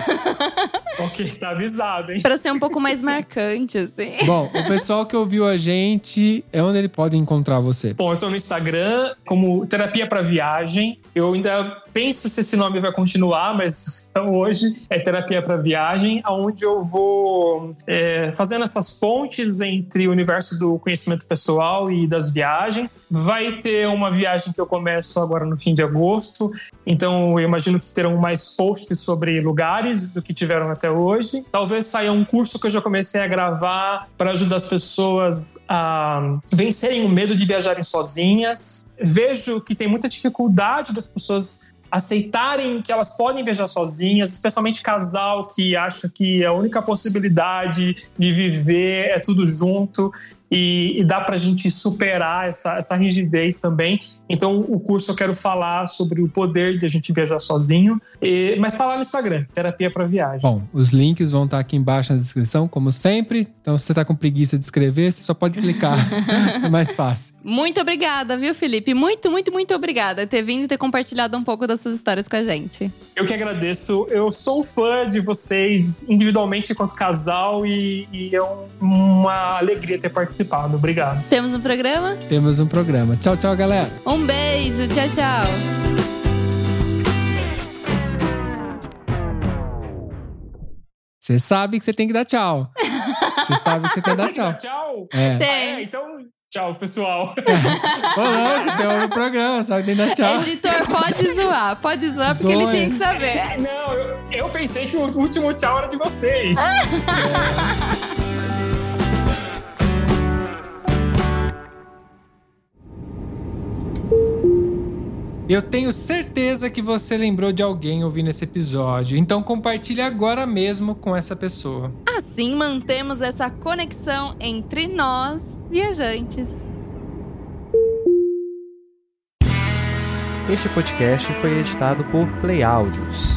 S1: Ok, tá avisado, hein?
S3: pra ser um pouco mais marcante, assim.
S2: Bom, o pessoal que ouviu a gente, é onde ele pode encontrar você?
S1: Bom, eu tô no Instagram como Terapia para Viagem. Eu ainda penso se esse nome vai continuar, mas hoje é Terapia para Viagem, onde eu vou é, fazendo essas pontes entre o universo do conhecimento pessoal e das viagens. Vai ter uma viagem que eu começo agora no fim de agosto, então eu imagino que terão mais posts sobre lugares do que tiveram até hoje. Talvez saia um curso que eu já comecei a gravar para ajudar as pessoas a vencerem o medo de viajarem sozinhas. Vejo que tem muita dificuldade das pessoas aceitarem que elas podem viajar sozinhas, especialmente casal que acha que a única possibilidade de viver é tudo junto. E, e dá para a gente superar essa, essa rigidez também. Então, o curso eu quero falar sobre o poder de a gente viajar sozinho, e, mas tá lá no Instagram, Terapia para Viagem.
S2: Bom, os links vão estar aqui embaixo na descrição, como sempre. Então, se você tá com preguiça de escrever, você só pode clicar. é mais fácil.
S3: Muito obrigada, viu, Felipe? Muito, muito, muito obrigada ter vindo e ter compartilhado um pouco das suas histórias com a gente.
S1: Eu que agradeço. Eu sou fã de vocês individualmente enquanto casal e, e é um- uma alegria ter participado. Obrigado.
S3: Temos um programa?
S2: Temos um programa. Tchau, tchau, galera.
S3: Um beijo, tchau, tchau.
S2: Você sabe que você tem que dar tchau. Você sabe que você tem que dar tchau.
S1: Tchau.
S2: É.
S3: Tem.
S1: É, então, tchau, pessoal.
S2: Ô, louco, você ouve o programa, sabe que tem que dar tchau.
S3: Editor, pode zoar, pode zoar, porque ele tinha que saber.
S1: É, Não, eu, eu pensei que o último tchau era de vocês.
S2: Eu tenho certeza que você lembrou de alguém ouvindo esse episódio. Então compartilhe agora mesmo com essa pessoa.
S3: Assim mantemos essa conexão entre nós, viajantes.
S5: Este podcast foi editado por Play Áudios.